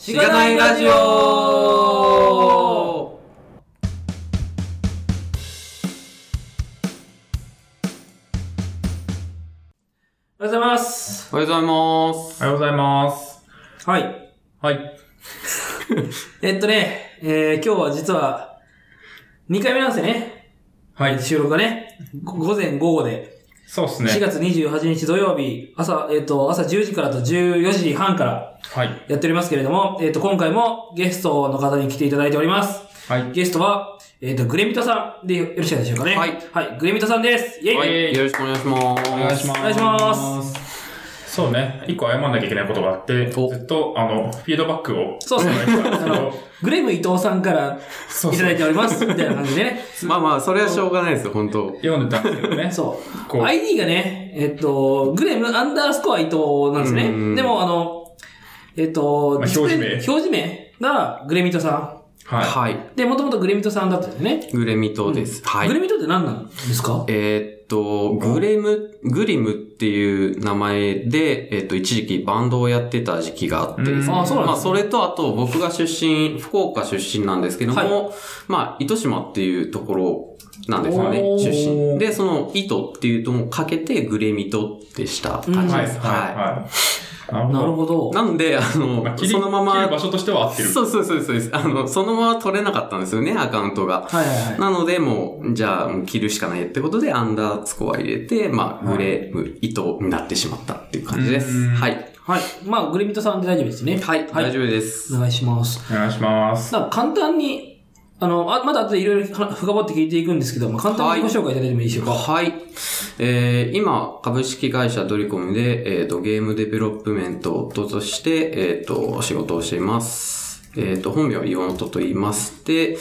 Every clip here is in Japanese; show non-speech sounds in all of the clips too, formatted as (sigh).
しがないラジオおはようございます。おはようございます。おはようございます。はい。はい。(laughs) えっとね、えー、今日は実は、2回目なんですよね。はい。収録がね、ご午前午後で、4そうですね。月28日土曜日、朝、えっ、と、朝10時からと14時半からはい。やっておりますけれども、えっ、と、今回もゲストの方に来ていただいております。はい。ゲストは、えっ、と、グレミトさんでよろしいでしょうかね。はい。はい、グレミトさんです。イェイ、はい、よろしくお願いします。お願いします。お願いしますそうね。一個謝んなきゃいけないことがあって、ずおっと、あの、フィードバックを。そうですね。ああの、グレム伊藤さんからそういただいております。みたいな感じでね。まあまあ、それはしょうがないですよ、本当読んでたんですけどね。そう。こう ID がね、えっと、グレムアンダースコア伊藤なんですねうん。でも、あの、えっと、まあ表示表示名がグレミトさははい。ん。で、もともとグレミトさんだったんですね。グレミトです。はいグ。レミトって何なんですか？えーっと、グレム、グリムっていう名前で、えーっと、一時期バンドをやってた時期があってね。うんあそうなんまあ、ですねそれと、あと、僕が出身、福岡出身なんですけども、はいまあ、糸島っていうところなんですよね出身。で、その、糸っていうともかけて、グレミトってした感い。はい。じです。はい。はい。ななるほど。なんで、あの、まあ、そのまま切る、場所としては合ってる。そうそうそうそうです。あの、そのまま取れなかったんですよね、アカウントが。はいはいはい。なので、もう、じゃあ、もう切るしかないってことで、アンダースコア入れて、まあ、グレーム、糸になってしまったっていう感じです。うんはい。はい。まあ、グレミトさんで大丈夫ですね。はい、大丈夫です。お願いします。お願いします。簡単に、あの、あまだ後でいろいろ深掘って聞いていくんですけど、まあ、簡単に自己紹介いただいてもいいでしょうか？はい。えー、今、株式会社ドリコムで、えっ、と、ゲームデベロップメントとして、えっ、と、仕事をしています。えっ、と、本名は岩本と言います。で、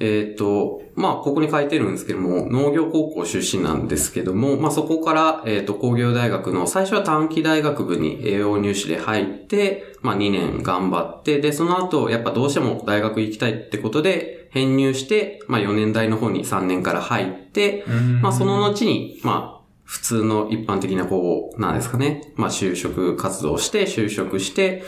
えっ、と、まあ、ここに書いてるんですけども、農業高校出身なんですけども、まあ、そこから、えっ、と、工業大学の、最初は短期大学部に栄養入試で入って、まあ、2年頑張って、で、その後、やっぱどうしても大学行きたいってことで、編入して、まあ、4年大の方に3年から入って、まあ、その後に、まあ、普通の一般的な、こう、なんですかね。まあ、就職活動して、就職して、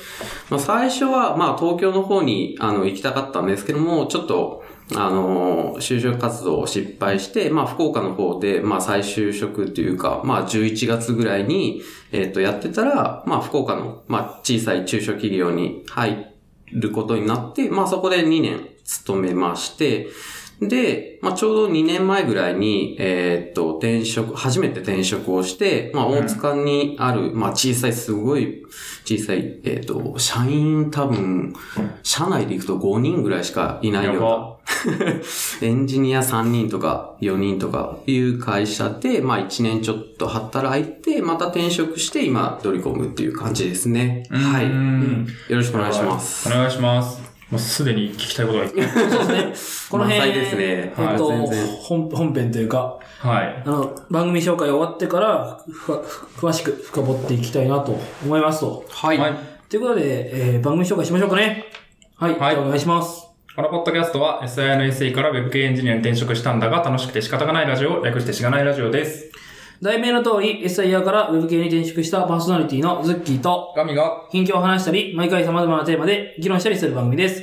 まあ、最初は、まあ、東京の方に、あの、行きたかったんですけども、ちょっと、あの、就職活動を失敗して、まあ、福岡の方で、まあ、再就職っていうか、まあ、11月ぐらいに、えっ、と、やってたら、まあ、福岡の、まあ、小さい中小企業に入ることになって、まあ、そこで2年勤めまして、で、まあ、ちょうど2年前ぐらいに、えーっと、転職、初めて転職をして、まあ、大塚にある、まあ、小さい、すごい小さい、えーっと、社員多分、社内で行くと5人ぐらいしかいないようやなば、(laughs) エンジニア3人とか4人とかいう会社で、まあ、1年ちょっと働いて、また転職して、今、ドリコムっていう感じですね。はい。ようんろしくお願いします。お願いします。もうすでに聞きたいことがいっぱい。(laughs) そうですね。この辺、ですねえっはい本、本編というか、はい。あの、番組紹介終わってから、ふわふ詳しく深掘っていきたいなと思いますと。はい。はい。ということで、えー、番組紹介しましょうかね。はい。はいお願いします。このポッドキャストは SI の SE から Web 系エンジニアに転職したんだが楽しくて仕方がないラジオ、略してしがないラジオです。題名の通り、SIR から Web 系に転職したパーソナリティのズッキーと、ガミが、近況を話したり、毎回様々なテーマで議論したりする番組です。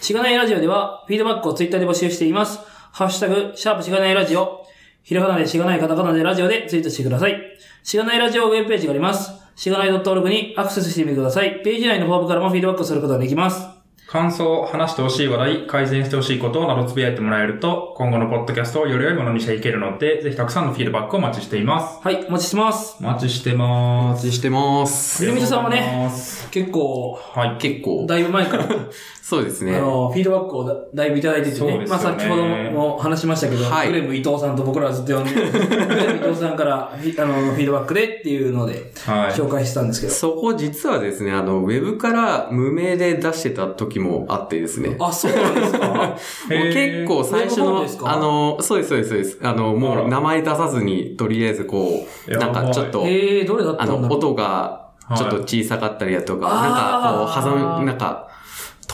しがないラジオでは、フィードバックをツイッターで募集しています。ハッシュタグ、シャープしがないラジオ、ひらがなでしがないカタカナでラジオでツイートしてください。しがないラジオウェブページがあります。しがない .org にアクセスしてみてください。ページ内のフォームからもフィードバックすることができます。感想、話してほしい話題、改善してほしいことなどつぶやいてもらえると、今後のポッドキャストをより良いものにしていけるので、ぜひたくさんのフィードバックをお待ちしています。はい、お待ちしてます。お待ちしておます。待ちしてます。ゆるみとさんはね結構、はい。結構、だいぶ前から、(laughs) そうですね。あの、フィードバックをだだいぶいただいててね。ねまあ先ほども話しましたけど、はいグレム伊藤さんと僕らはずっと呼んで、グレム伊藤さんからあのフィードバックでっていうのではい。紹介してたんですけど。そこ実はですね、あの、ウェブから無名で出してた時もあってですね。あ、そうなんですか？(laughs) もう結構最初のあの、そうです、そうです、そうです。あの、もう名前出さずに、とりあえずこう、ないんかちょっと、えー、どれだったあの、んだろう音がちょっと小さかったりだとか、はいなんかこう、あー挟む、なんか、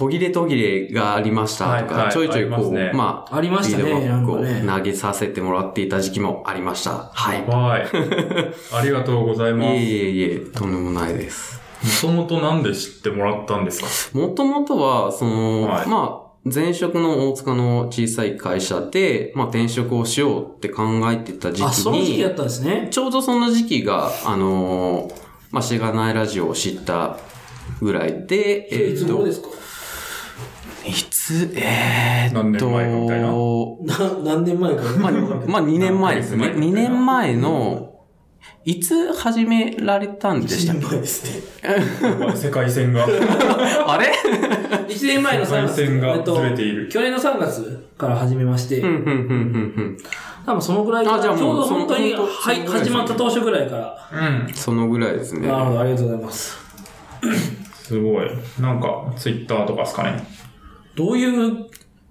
途切れ途切れがありましたとか、はいはいちょいちょいこう、ありますねまあ、ありましたねフィードバックをなんかね投げさせてもらっていた時期もありました。はい。はい。(laughs) ありがとうございます。いえいえいえ、とんでもないです。もともとなんで知ってもらったんですか？もともとは、その、はいまあ、前職の大塚の小さい会社で、まあ転職をしようって考えてた時あ、期その時期だっに、たんですね。ちょうどその時期が、あのーまあ、しがないラジオを知ったぐらいで、いつ頃ですか？いつ、えー、っと、何年前かみたいなな何年前かまあ、まあ、2年前ですね。何年前2年前の、いつ始められたんでしたっ1け年前ですね。(laughs) 世界線が。(laughs) あれ？1年前の3月。世界線がえっとずれている去年の3月から始めまして、うん、うん、うん、うん、うん。多分そのぐらいから、あじゃあもうちょうど本当に、はい、始まった当初ぐらいから。うん。そのぐらいですね。なるほど、ありがとうございます。すごい。なんか、ツイッターとかですかね。どういう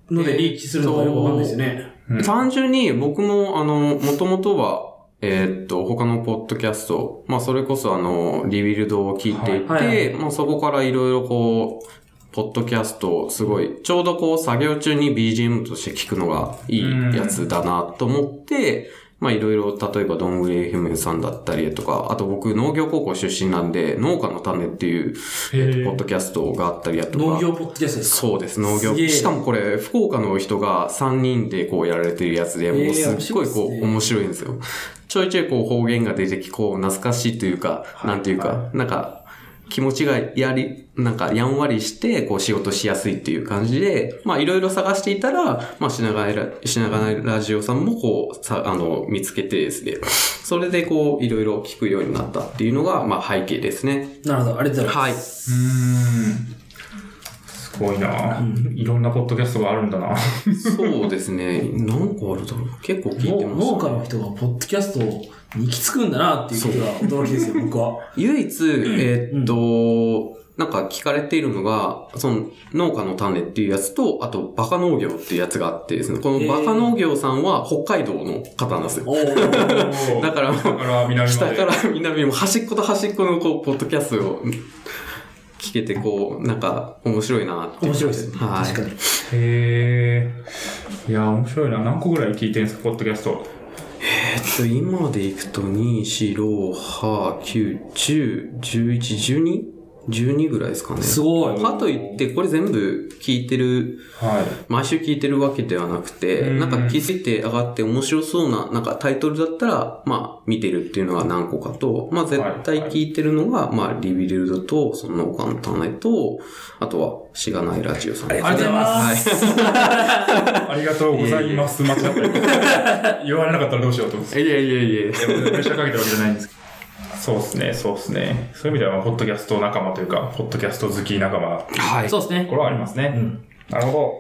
のでリーチするのかよくわかんないですよね。単純に僕も、あの、もともとは、えーっと、他のポッドキャスト、まあ、それこそあの、リビルドを聞いていて、はい。はい。まあ、そこからいろいろこう、ポッドキャストをすごい、ちょうどこう、作業中に BGM として聞くのがいいやつだなと思って、まあ、いろいろ、例えば、どんぐり FM さんだったりとか、あと僕、農業高校出身なんで、農家の種っていう、えー。っとポッドキャストがあったりだとか、農業ポッドキャストですか？そうです、農業。しかもこれ、福岡の人が3人でこうやられてるやつで、もうすっごいこう、面白いんですよ。ちょいちょいこう方言が出てき、こう懐かしいというか、なんていうか、なんか、気持ちがやり、なんかやんわりして、こう仕事しやすいっていう感じで、まあいろいろ探していたら、まあ品川ラ、品川ラジオさんもこう、さ、あの、見つけてですね、それでこう、いろいろ聞くようになったっていうのが、まあ背景ですね。なるほど、ありがとうございます。はい。うーん。すごいな、いろんなポッドキャストがあるんだな。そうですね。何個あるだろう結構聞いて農ます、農家の人がポッドキャストに行き着くんだなっていうことが驚きですよ、僕は。唯一、えーっと、なんか聞かれているのが、その農家の種っていうやつと、あとバカ農業っていうやつがあってですね、このバカ農業さんは北海道の方なんですよ。(laughs) だからもう北から南も端っこと端っこのこう、ポッドキャストを聞けて、こう、なんか面白いなってう面白いですね。はい。確かに。へー。いや、面白いな。何個ぐらい聞いてるんですか、ポッドキャスト。えーっと、今でいくと、2、4、6、8、9、10、11、12? 12ぐらいですかね。すごい。かといって、これ全部聞いてる、はい。毎週聞いてるわけではなくて、うんなんか気づいて上がって面白そうな、なんかタイトルだったら、まあ見てるっていうのが何個かと、まあ絶対聞いてるのが、まあリビルドと、その農家の種と、あとはしがないラジオさん。ありがとうございますはありがとうございます。間違った。(laughs) 言われなかったらどうしようと思って。い。いやいやいやいや。いやプレッシャーかけてるわけじゃないんですけど。そうですね、そうですね。そういう意味では、まあポッドキャスト仲間というか、ポッドキャスト好き仲間はい。そうですねとこ。ろはありますね。うんなるほど。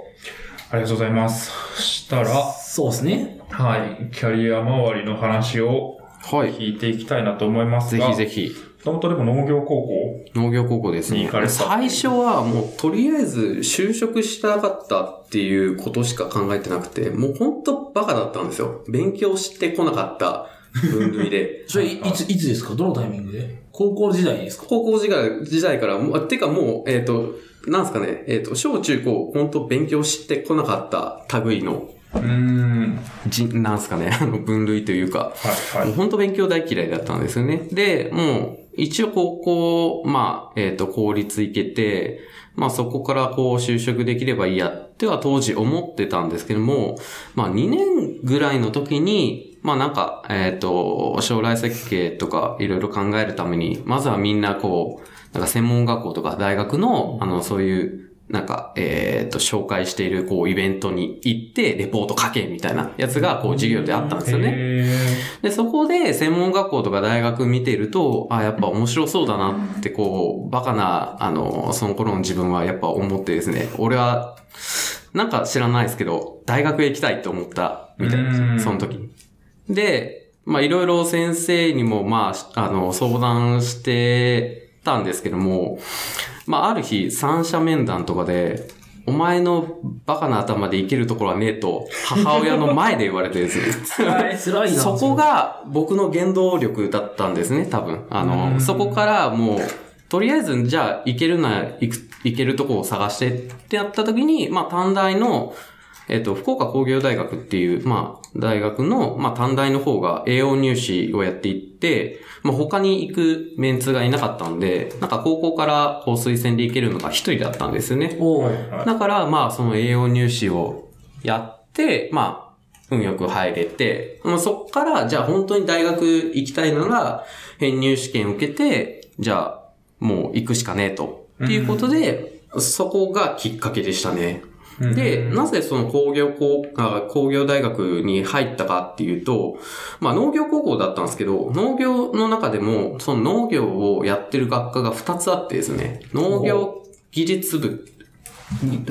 ありがとうございます。そしたら、そうですね。はい、キャリア周りの話をはい。聞いていきたいなと思いますが、ぜひぜひ。もともとでも農業高校農業高校ですねに行かれ。てた最初はもうとりあえず就職したかったっていうことしか考えてなくて、もうほんとバカだったんですよ。勉強してこなかった分類で。(laughs) それ、いいつ、いつですか？どのタイミングで？高校時代ですか？高校時代時代から、もうてかもう、えっ、と、なんすかね、えっ、と、小中高、本当勉強してこなかった類の、うーん。じ、なんすかね、(laughs) あの、分類というか、はい、はい。もう本当勉強大嫌いだったんですよね。で、もう、一応高校、まあ、えっ、と、公立行けて、まあそこからこう就職できればいいやっては当時思ってたんですけども、まあ2年ぐらいの時に、まあなんか、えっ、と、将来設計とかいろいろ考えるために、まずはみんなこう、なんか専門学校とか大学の、あの、そういう、なんか、えっ、と、紹介している、こう、イベントに行って、レポート書け、みたいなやつが、こう、授業であったんですよね。へで、そこで専門学校とか大学見てると、あ、やっぱ面白そうだなって、こう、バカな、あの、その頃の自分はやっぱ思ってですね、俺は、なんか知らないですけど、大学へ行きたいと思った、みたいうんな、その時に。で、まあいろいろ先生にも、まあ、あの、相談してたんですけども、まあある日、三者面談とかで、お前のバカな頭で生きるところはねえと、母親の前で言われてですね。辛い、辛いな。そこが僕の原動力だったんですね、多分。あうの、んそこからもう、とりあえず、じゃあ、行けるなら、行く、行けるとこを探してってやった時に、まあ、短大の、えっ、と、福岡工業大学っていう、まあ、大学の、まあ、短大の方が栄養入試をやっていって、まあ、他に行くメンツがいなかったんで、なんか高校からこう推薦で行けるのが一人だったんですよね。だから、まあ、その栄養入試をやって、まあ、運よく入れて、まあ、そっから、じゃあ本当に大学行きたいなら、編入試験受けて、じゃあ、もう行くしかねえと。っていうことで、そこがきっかけでしたね。うん。で、なぜその工業高あ工業大学に入ったかっていうと、まあ農業高校だったんですけど、農業の中でも、その農業をやってる学科が2つあってですね、農業技術部、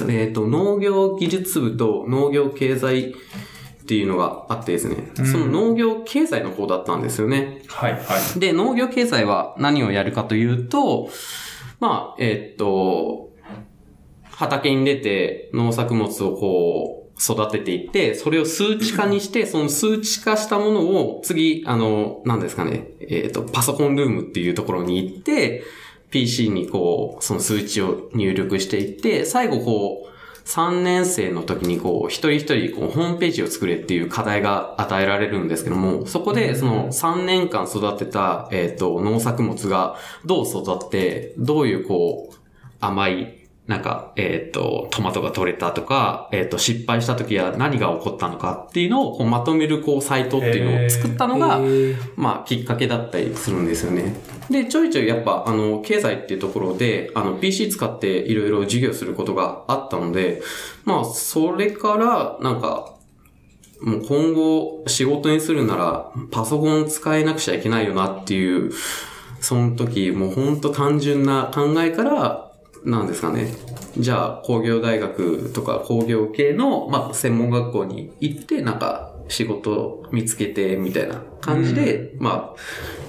えっ、と、農業技術部と農業経済っていうのがあってですね、うん。その農業経済の方だったんですよね。はいはい。で、農業経済は何をやるかというと、まあ、えーっと、畑に出て農作物をこう、育てていって、それを数値化にして、その数値化したものを次、あの、何ですかね、えーっと、パソコンルームっていうところに行って、PC にこう、その数値を入力していって、最後こう、3年生の時にこう、一人一人こう、ホームページを作れっていう課題が与えられるんですけども、そこでその3年間育てた、えっ、と、農作物がどう育って、どういうこう、甘い、なんか、えっ、と、トマトが取れたとか、えっ、と、失敗した時は何が起こったのかっていうのをこうまとめるこう、サイトっていうのを作ったのが、まあ、きっかけだったりするんですよね。で、ちょいちょいやっぱ、あの、経済っていうところで、あの、PC 使っていろいろ授業することがあったので、まあ、それから、なんか、もう今後仕事にするなら、パソコン使えなくちゃいけないよなっていう、その時、もうほんと単純な考えから、なんですかね。じゃあ、工業大学とか工業系の、まあ、専門学校に行って、なんか、仕事見つけて、みたいな感じで、まあ、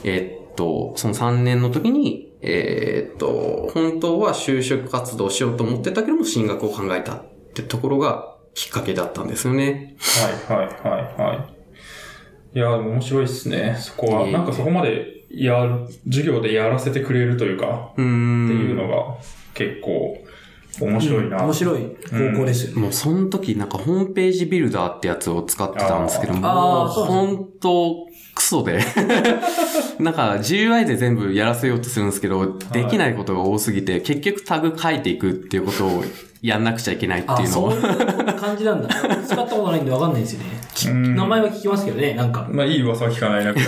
えーっと、その3年の時に、えーっと、本当は就職活動しようと思ってたけども、進学を考えたってところがきっかけだったんですよね。はいはいはいはい。いや、面白いっすね。そこは。なんかそこまでやる、授業でやらせてくれるというか、う。っていうのが結構面白いな。面白い高校ですよね。もうその時なんかホームページビルダーってやつを使ってたんですけども、あーあーそうなんですね本当クソで。(laughs) なんか GUI で全部やらせようとするんですけど、できないことが多すぎて、結局タグ書いていくっていうことをやんなくちゃいけないってあ、いうのをそういう感じなんだ。使ったことないんでわかんないですよね。うん名前は聞きますけどね、なんか。まあいい噂は聞かないなく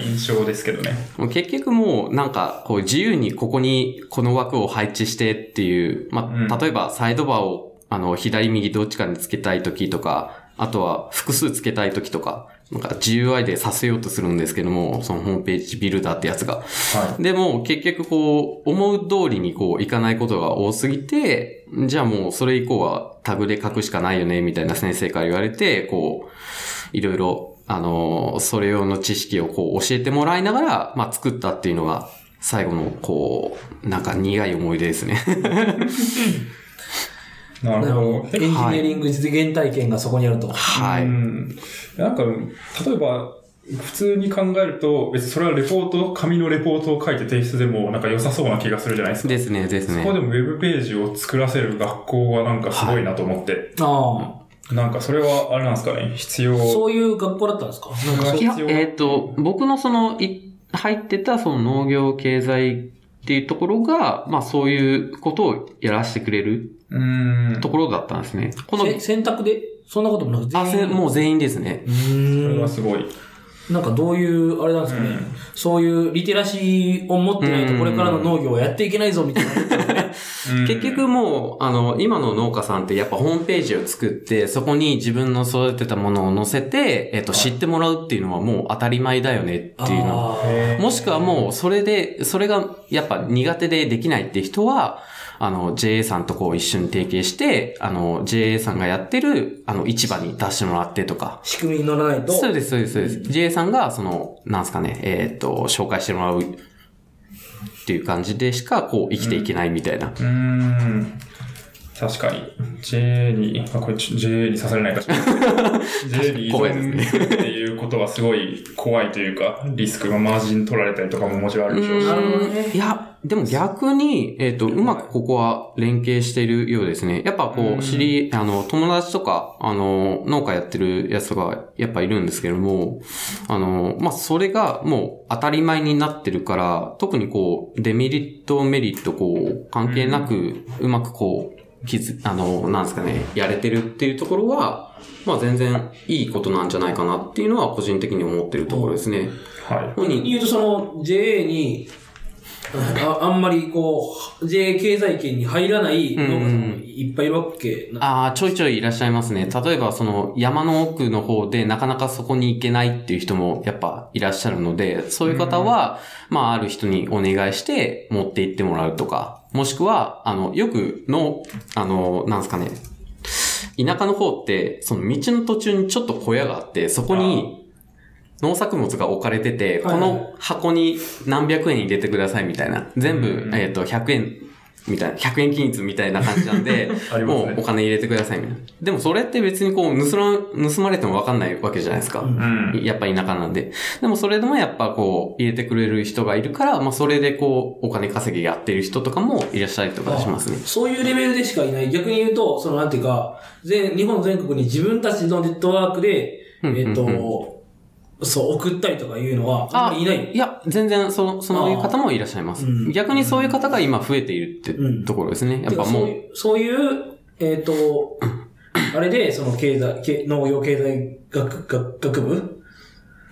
印象ですけどね。もう結局もうなんかこう自由にここにこの枠を配置してっていう、まうんあ、例えばサイドバーをあの左右どっちかにつけたい時とか、あとは複数つけたい時とか、なんか GUI でさせようとするんですけども、そのホームページビルダーってやつが。はでも結局こう思う通りにこういかないことが多すぎて、じゃあもうそれ以降はタグで書くしかないよね、みたいな先生から言われて、こう、いろいろ、あのーそれ用の知識をこう教えてもらいながら、まあ作ったっていうのが最後のこう、なんか苦い思い出ですね。(laughs) い。なるほど。エンジニアリング実現体験がそこにあると。はい。うんなんか、例えば、普通に考えると、別にそれはレポート、紙のレポートを書いて提出でもなんか良さそうな気がするじゃないですか。ですね、ですね。そこでもウェブページを作らせる学校はなんかすごいなと思って。あなんかそれはあれなんですかね、必要あ。。そういう学校だったんですか？なんかえっ、と、僕のその、い入ってたその農業経済っていうところが、まあそういうことをやらせてくれる。ところだったんですね。この、せ選択でそんなこともなくあ、せもう全員ですねう。それ。はすごい。なんかどういう、あれなんですかね、うんそういうリテラシーを持ってないとこれからの農業はやっていけないぞみたいな。(laughs) うん結局もう、あの、今の農家さんってやっぱホームページを作って、そこに自分の育てたものを載せて、えっ、と、知ってもらうっていうのはもう当たり前だよねっていうの。もしくはもう、それで、それがやっぱ苦手でできないって人は、あの、JA さんとこう一緒に提携して、あの、JA さんがやってる、あの、市場に出してもらってとか。ー仕組みに乗らないと。そうです、そうです、そうです。JA さんが、その、なんすかね、えーっと、紹介してもらうっていう感じでしか、こう、生きていけないみたいな。うーん。確かに。J に、あ、これ J に刺されないかしら。(laughs) J に依存するっていうことはすごい怖いというか、リスクがマージン取られたりとかももちろんあるでしょうし。なるほどねいや、でも逆に、えっ、と、うまくここは連携しているようですね。やっぱこう知り、あの、友達とか、あの、農家やってるやつとか、やっぱいるんですけども、あの、まあ、それがもう当たり前になってるから、特にこう、デメリット、メリット、こう、関係なく、うまくこう、気づ、あの、なんですかね、やれてるっていうところは、まあ、全然いいことなんじゃないかなっていうのは個人的に思ってるところですね。はい。本人言うとその JA に、ああんまりこう、JA 経済圏に入らない農家さんもいっぱいいるわけな。ああ、ちょいちょいいらっしゃいますね。例えば、その山の奥の方でなかなかそこに行けないっていう人もやっぱいらっしゃるので、そういう方は、まあ、ある人にお願いして持って行ってもらうとか、もしくは、あの、よくの、あの、なんですかね、田舎の方って、その道の途中にちょっと小屋があって、そこに農作物が置かれてて、この箱に何百円入れてくださいみたいな。全部、うんえっ、と、100円みたいな、100円均一みたいな感じなんで (laughs) ねもうお金入れてくださいみたいな。でもそれって別にこう、盗ま、盗まれてもわかんないわけじゃないですか。うん。やっぱ田舎なんで。でもそれでもやっぱこう、入れてくれる人がいるから、まあそれでこう、お金稼ぎやってる人とかもいらっしゃりとかしますね。そういうレベルでしかいない。逆に言うと、そのなんていうか、全、日本全国に自分たちのネットワークで、うんえっ、と、うんそう、送ったりとかいうのは、あんまりいない。いや、全然、その、そういう方もいらっしゃいます。うん逆にそういう方が今増えているってうんところですね。やっぱもう、そういう、えっ、と、(clears throat) あれで、その経済、経農業経済学、学学部？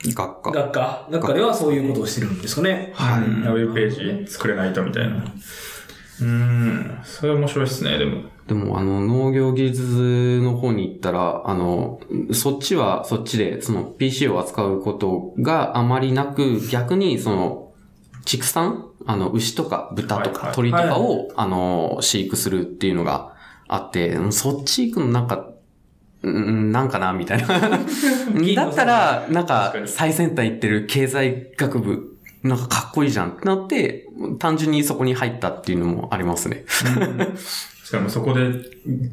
学科。学科？学科ではそういうことをしてるんですかね。はいうんウェブページ作れないとみたいな。うーん。それ面白いですね、でも。でも、あの、農業技術の方に行ったら、あの、そっちはそっちで、その PC を扱うことがあまりなく、逆に、その、畜産あの、牛とか豚とか鳥とかを、はいあの、飼育するっていうのがあって、そっち行くのなんか、うん、なんかなみたいな。(laughs) だったら、なんか最先端行ってる経済学部、なんかかっこいいじゃんってなって、単純にそこに入ったっていうのもありますね。しかもそこで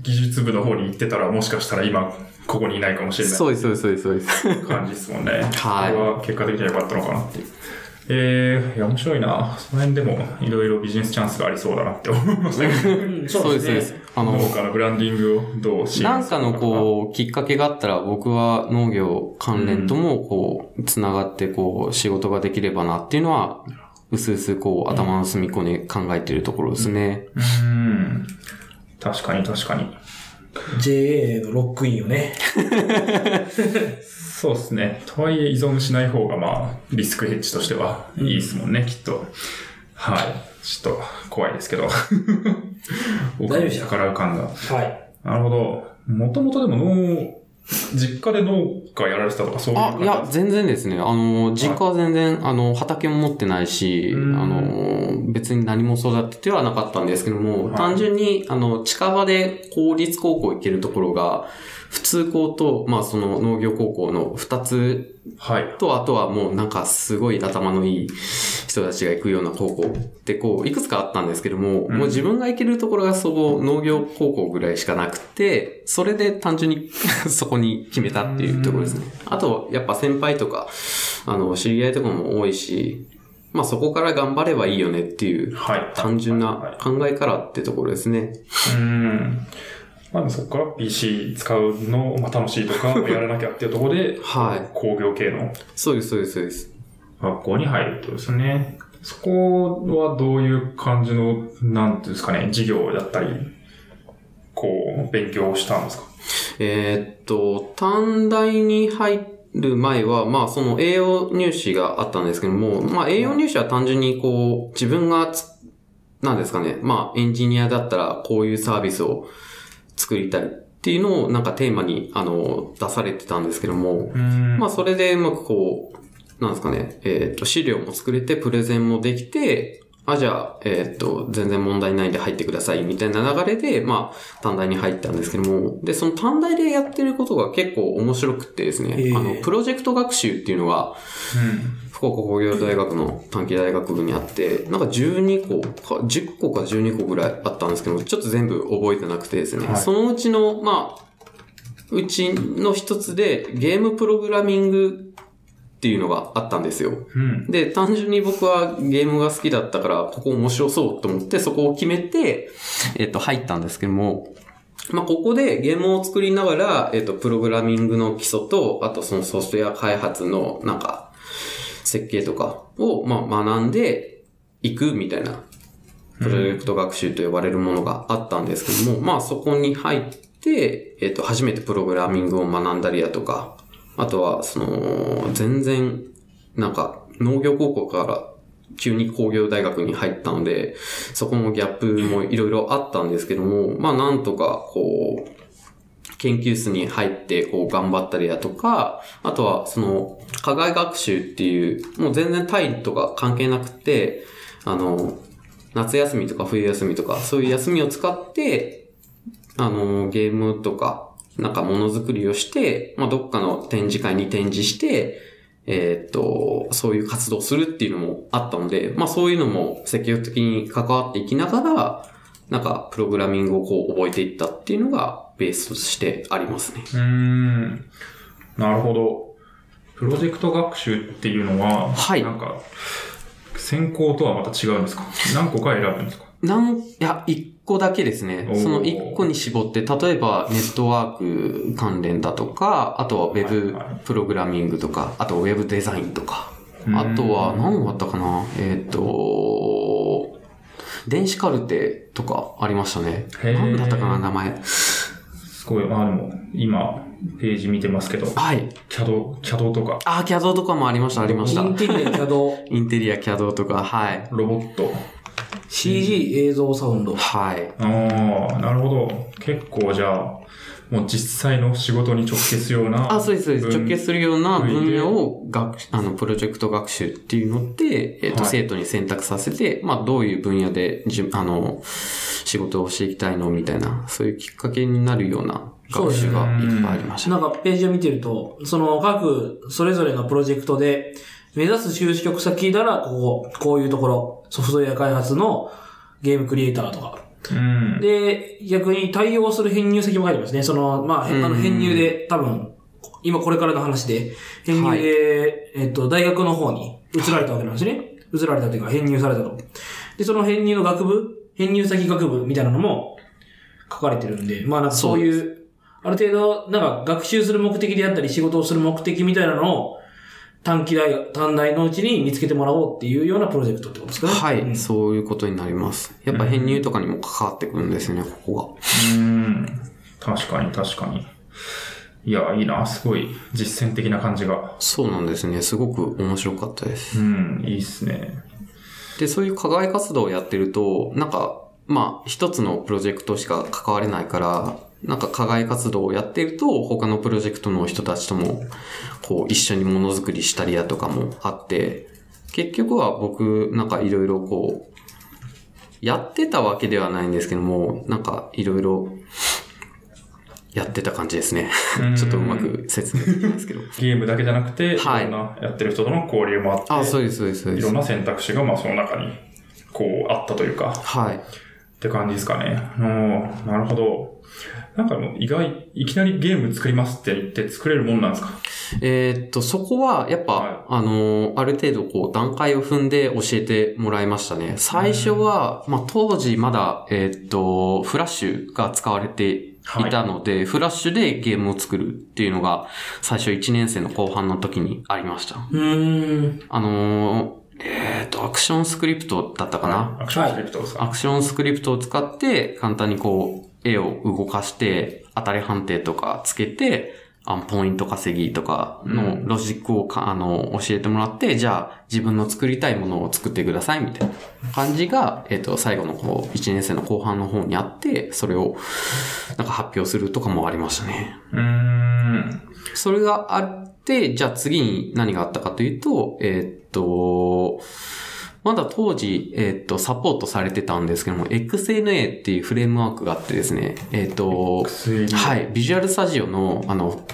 技術部の方に行ってたら、もしかしたら今、ここにいないかもしれないそうです、そうです、そうです。感じですもんね。はいこれは結果的には良かったのかなっていう。えー、いや、面白いな。その辺でも、いろいろビジネスチャンスがありそうだなって思いましたけど。うんそうです、そうです。あの、農家のブランディングをどう支援するなんかのこう、きっかけがあったら僕は農業関連ともこう、つながってこう、仕事ができればなっていうのは、うすうすこう、頭の隅っこに考えているところですね。うーん。確かに確かに。JA のロックインをね。(laughs) そうですね。とはいえ依存しない方がまあ、リスクヘッジとしてはいいですもんね、きっと。はい。ちょっと怖いですけど。大丈夫でした逆らう感が。はい。なるほど。もともとでも農、実家で農家やられてたとかそういうあ、いや、全然ですね。あの、実家は全然、あの、畑も持ってないし、あうんの、別に何も育ててはなかったんですけども、はい単純に、あの、近場で公立高校行けるところが、普通校と、まあその農業高校の二つはい。と、あとはもうなんかすごい頭のいい人たちが行くような高校ってこう、いくつかあったんですけども、うんもう自分が行けるところがそこ農業高校ぐらいしかなくて、それで単純に (laughs) そこに決めたっていうところですね。あと、やっぱ先輩とか、あの、知り合いとかも多いし、まあそこから頑張ればいいよねっていうはい。単純はいな考えからってところですね。うん。まあ、そこから PC 使うのをまあ楽しいとか、やらなきゃっていうところで、はい工業系のそうです、そうです、そうです。学校に入るとですね。そこはどういう感じの、なんていうんですかね、授業だったり、こう、勉強したんですか？えーっと、短大に入る前は、まあその栄養入試があったんですけども、まあ栄養入試は単純にこう、自分がつ、なんですかね、まあエンジニアだったらこういうサービスを作りたいっていうのをなんかテーマに、あの、出されてたんですけども、うん。まあそれでうまくこう、なんですかね、えーっと、資料も作れて、プレゼンもできて、あ、じゃあ、えーっと、全然問題ないんで入ってください、みたいな流れで、まあ、短大に入ったんですけども、で、その短大でやってることが結構面白くってですね、ええあの、プロジェクト学習っていうのが、福岡工業大学の短期大学部にあって、なんか12個か、10個か12個ぐらいあったんですけど、ちょっと全部覚えてなくてですね、はい。そのうちの、まあ、うちの一つでゲームプログラミングっていうのがあったんですよ。うん。うん。で、単純に僕はゲームが好きだったから、ここ面白そうと思って、そこを決めて、えっ、と、入ったんですけども、まあ、ここでゲームを作りながら、えっ、と、プログラミングの基礎と、あとそのソフトウェア開発の、なんか、設計とかを、まあ、学んでいくみたいな、プロジェクト学習と呼ばれるものがあったんですけども、まあ、そこに入って、えっ、と、初めてプログラミングを学んだりだとか、あとは、その、全然、なんか、農業高校から急に工業大学に入ったので、そこもギャップもいろいろあったんですけども、まあなんとか、こう、研究室に入って、こう頑張ったりだとか、あとは、その、課外学習っていう、もう全然単位とか関係なくて、あの、夏休みとか冬休みとか、そういう休みを使って、あの、ゲームとか、なんかものづくりをして、まあ、どっかの展示会に展示して、えーっと、そういう活動をするっていうのもあったので、まあそういうのも積極的に関わっていきながら、なんかプログラミングをこう覚えていったっていうのがベースとしてありますね。うーん。なるほど。プロジェクト学習っていうのは、はいなんか、専攻とはまた違うんですか？何個か選ぶんですか？なん、いや、一個だけですねその一個に絞って、例えばネットワーク関連だとか、あとはウェブプログラミングとか、あとウェブデザインとか、うんあとは何があったかな？えっ、と、電子カルテとかありましたね。何だったかな名前。すごい、まあでも、今、ページ見てますけど、はい。CAD、CAD とか、あ、CAD とかもありました、ありましたイ。ンテリア、CAD、インテリア CAD (laughs) とか、はい。ロボット。CG、映像、サウンド。はい。ああ、なるほど。結構じゃあ、もう実際の仕事に直結するような。あ、そうです、そうです。分直結するような分野を学、あの、プロジェクト学習っていうので、えっ、と、はい生徒に選択させて、まあ、どういう分野で、じあの、仕事をしていきたいのみたいな、そういうきっかけになるような学習がいっぱいありました。なんかページを見てると、その各、それぞれのプロジェクトで、目指す就職先なら、ここ、こういうところ、ソフトウェア開発のゲームクリエイターとか。うん。で、逆に対応する編入先も書いてますね。その、まあ、へあのうん編入で、多分、今これからの話で、編入で、えっと、大学の方に移られたわけなんですね。移られたというか、編入されたと。で、その編入の学部、編入先学部みたいなのも書かれてるんで、まあなんかそういう、ある程度、なんか学習する目的であったり、仕事をする目的みたいなのを、短期大学、短大のうちに見つけてもらおうっていうようなプロジェクトってことですかね？はい、うんそういうことになります。やっぱ編入とかにも関わってくるんですね、ここうん。確かに、確かに。いや、いいな。すごい実践的な感じが。が。そうなんですね。すごく面白かったです。うん、いいっすね。で、そういう課外活動をやってると、なんか、まあ、一つのプロジェクトしか関われないから、なんか課外活動をやってると、他のプロジェクトの人たちとも、こう、一緒にものづくりしたりだとかもあって、結局は僕、なんかいろいろこう、やってたわけではないんですけども、なんかいろいろ、やってた感じですねうん。ちょっとうまく説明できないですけど。ゲームだけじゃなくて、はいいろんなやってる人との交流もあって、あ、そうです、そうです、そうですいろん。な選択肢がまあその中に、こう、あったというか、はい。って感じですかね。うん、なるほど。なんかもう意外、いきなりゲーム作りますって言って作れるもんなんですか？えーっと、そこは、やっぱ、はい。あのーある程度、こう、段階を踏んで教えてもらいましたね。最初は、まあ、当時まだ、えーっと、フラッシュが使われてい。たので、フラッシュでゲームを作るっていうのが、最初1年生の後半の時にありました。うーん。あのーえーっと、アクションスクリプトだったかな、アクションスクリプトアクションスクリプトを使って、簡単にこう、絵を動かして、当たり判定とかつけて、あポイント稼ぎとかのロジックをか、あの、教えてもらって、じゃあ自分の作りたいものを作ってくださいみたいな感じが、えっ、と、最後のこう、1年生の後半の方にあって、それを、なんか発表するとかもありましたね。うーん。それがあって、じゃあ次に何があったかというと、えーっと、まだ当時、えっ、と、サポートされてたんですけども、XNA っていうフレームワークがあってですね、えっ、と、薬はい、ビジュアルスタジオの、あの、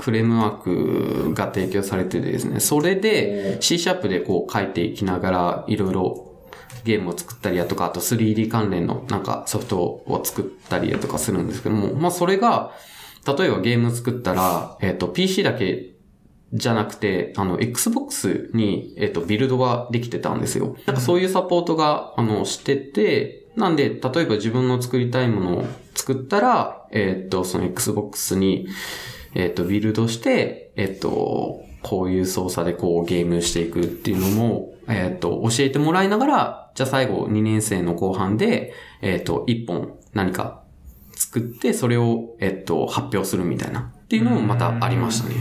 フレームワークが提供されててですね、それで C シャープでこう書いていきながら、いろいろゲームを作ったりやとか、あと 3D 関連のなんかソフトを作ったりやとかするんですけども、まあそれが、例えばゲーム作ったら、えっ、と、PC だけじゃなくて、あの、Xbox に、えっ、と、ビルドができてたんですよ。なんかそういうサポートが、あの、してて、なんで、例えば自分の作りたいものを作ったら、えっ、と、その Xbox に、えっ、と、ビルドして、えっ、と、こういう操作でこうゲームしていくっていうのも、えっ、と、教えてもらいながら、じゃあ最後2年生の後半で、えっ、と、1本何か作って、それを、えっ、と、発表するみたいなっていうのもまたありましたね。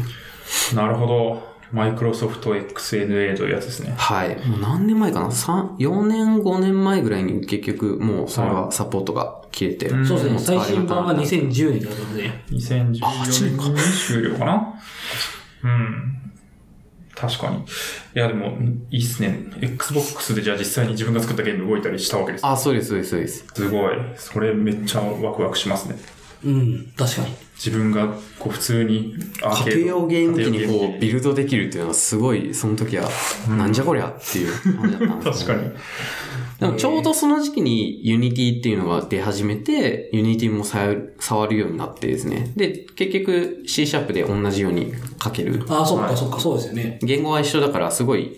なるほど。マイクロソフト XNA というやつですね。はい。もう何年前かな ?3、4年、5年前ぐらいに結局もうそれはサポートが切れて。うんそうですね。最新版がくなった2010年だったので。2014あ八年か年に終了かな？うん。確かに。いや、でも、いいっすね。Xbox でじゃあ実際に自分が作ったゲーム動いたりしたわけです。あ、そうです、そうです、そうです。すごい。それめっちゃワクワクしますね。うん、確かに。自分がこう普通にアーケード家庭用ゲーム機にこうビルドできるっていうのはすごい、その時は、なんじゃこりゃっていう感じだったんですね (laughs) 確かに。でもちょうどその時期に Unity っていうのが出始めて、Unity もさ触るようになってですね。で、結局 C シャープで同じように書ける。ああ、そっか、はいそっか、そうですよね。言語は一緒だからすごいうん。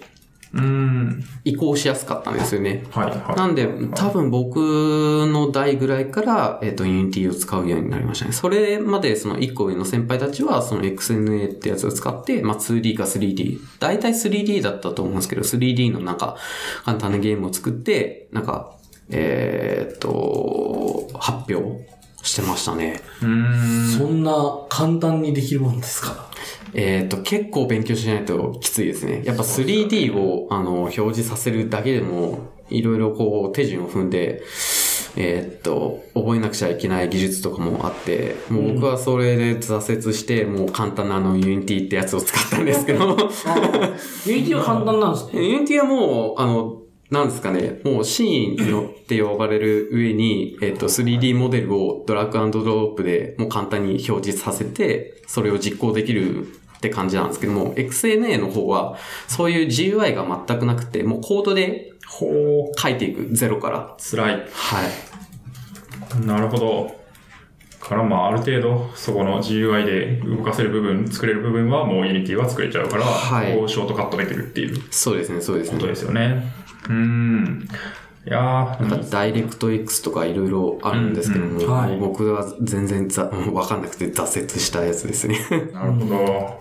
移行しやすかったんですよね。はい、はい。なんで、多分僕の代ぐらいから、えっ、と、Unity を使うようになりましたね。それまで、その1個上の先輩たちは、その XNA ってやつを使って、まあ 2D か 3D。大体 3D だったと思うんですけど、3D のなんか、簡単なゲームを作って、なんか、えーっと、発表してましたね。うん。そんな簡単にできるもんですか？えーっと、結構勉強しないときついですね。やっぱ 3D を、あの、表示させるだけでも、いろいろこう、手順を踏んで、えーっと、覚えなくちゃいけない技術とかもあって、もう僕はそれで挫折して、もう簡単なあの、Unity ってやつを使ったんですけど、ああ、 Unityは簡単なんですね。(laughs) Unity はもう、あの、なんですかね、もうシーンによって呼ばれる上に、えっと、3D モデルをドラッグアンドドロップでもう簡単に表示させて、それを実行できるって感じなんですけども、XNA の方は、そういう GUI が全くなくて、もうコードで。書いていく、ゼロから。辛い。はい。なるほど。から、まあ、ある程度、そこの GUI で動かせる部分、作れる部分はもう Unity は作れちゃうから、はいこうショートカットできるっていうそうですね、そうですね。ことですよね。うーん。いやー、なんかダイレクト X とかいろいろあるんですけども、うんはい僕は全然ざ (laughs) わかんなくて挫折したやつですね。なるほど。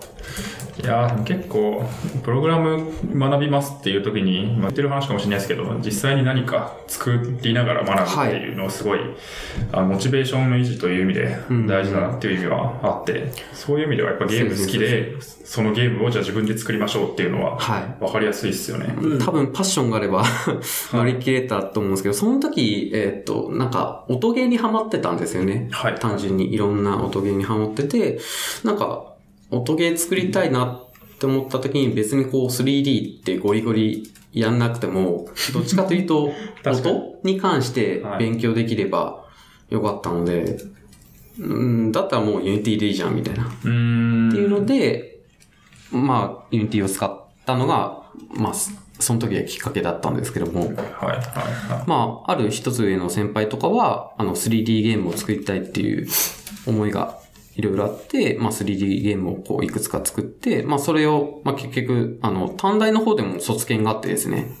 いやー結構、プログラム学びますっていう時に、まあ、言ってる話かもしれないですけど、実際に何か作りながら学ぶっていうのはすごい、あモチベーションの維持という意味でん大事だなっていう意味はあって、そういう意味ではやっぱゲーム好きで、そのゲームをじゃあ自分で作りましょうっていうのは、はい。わかりやすいっすよね。多分パッションがあれば (laughs) 乗り切れたと思うんですけど、その時、えーっと、なんか音ゲーにハマってたんですよね。はい。単純にいろんな音ゲーにハマってて、なんか音ゲー作りたいなって思った時に別にこう 3D ってゴリゴリやんなくても、(laughs) どっちかというと音に関して勉強できればよかったので、うん、だったらもう Unity でいいじゃんみたいな。っていうので、まあ、Unity を使ったのが、まあ、その時がきっかけだったんですけども、はい、はい、はまあ、ある一つ上の先輩とかは、あの、3D ゲームを作りたいっていう思いがいろいろあって、まあ、3D ゲームをこう、いくつか作って、まあ、それを、まあ、結局、あの、短大の方でも卒検があってですね、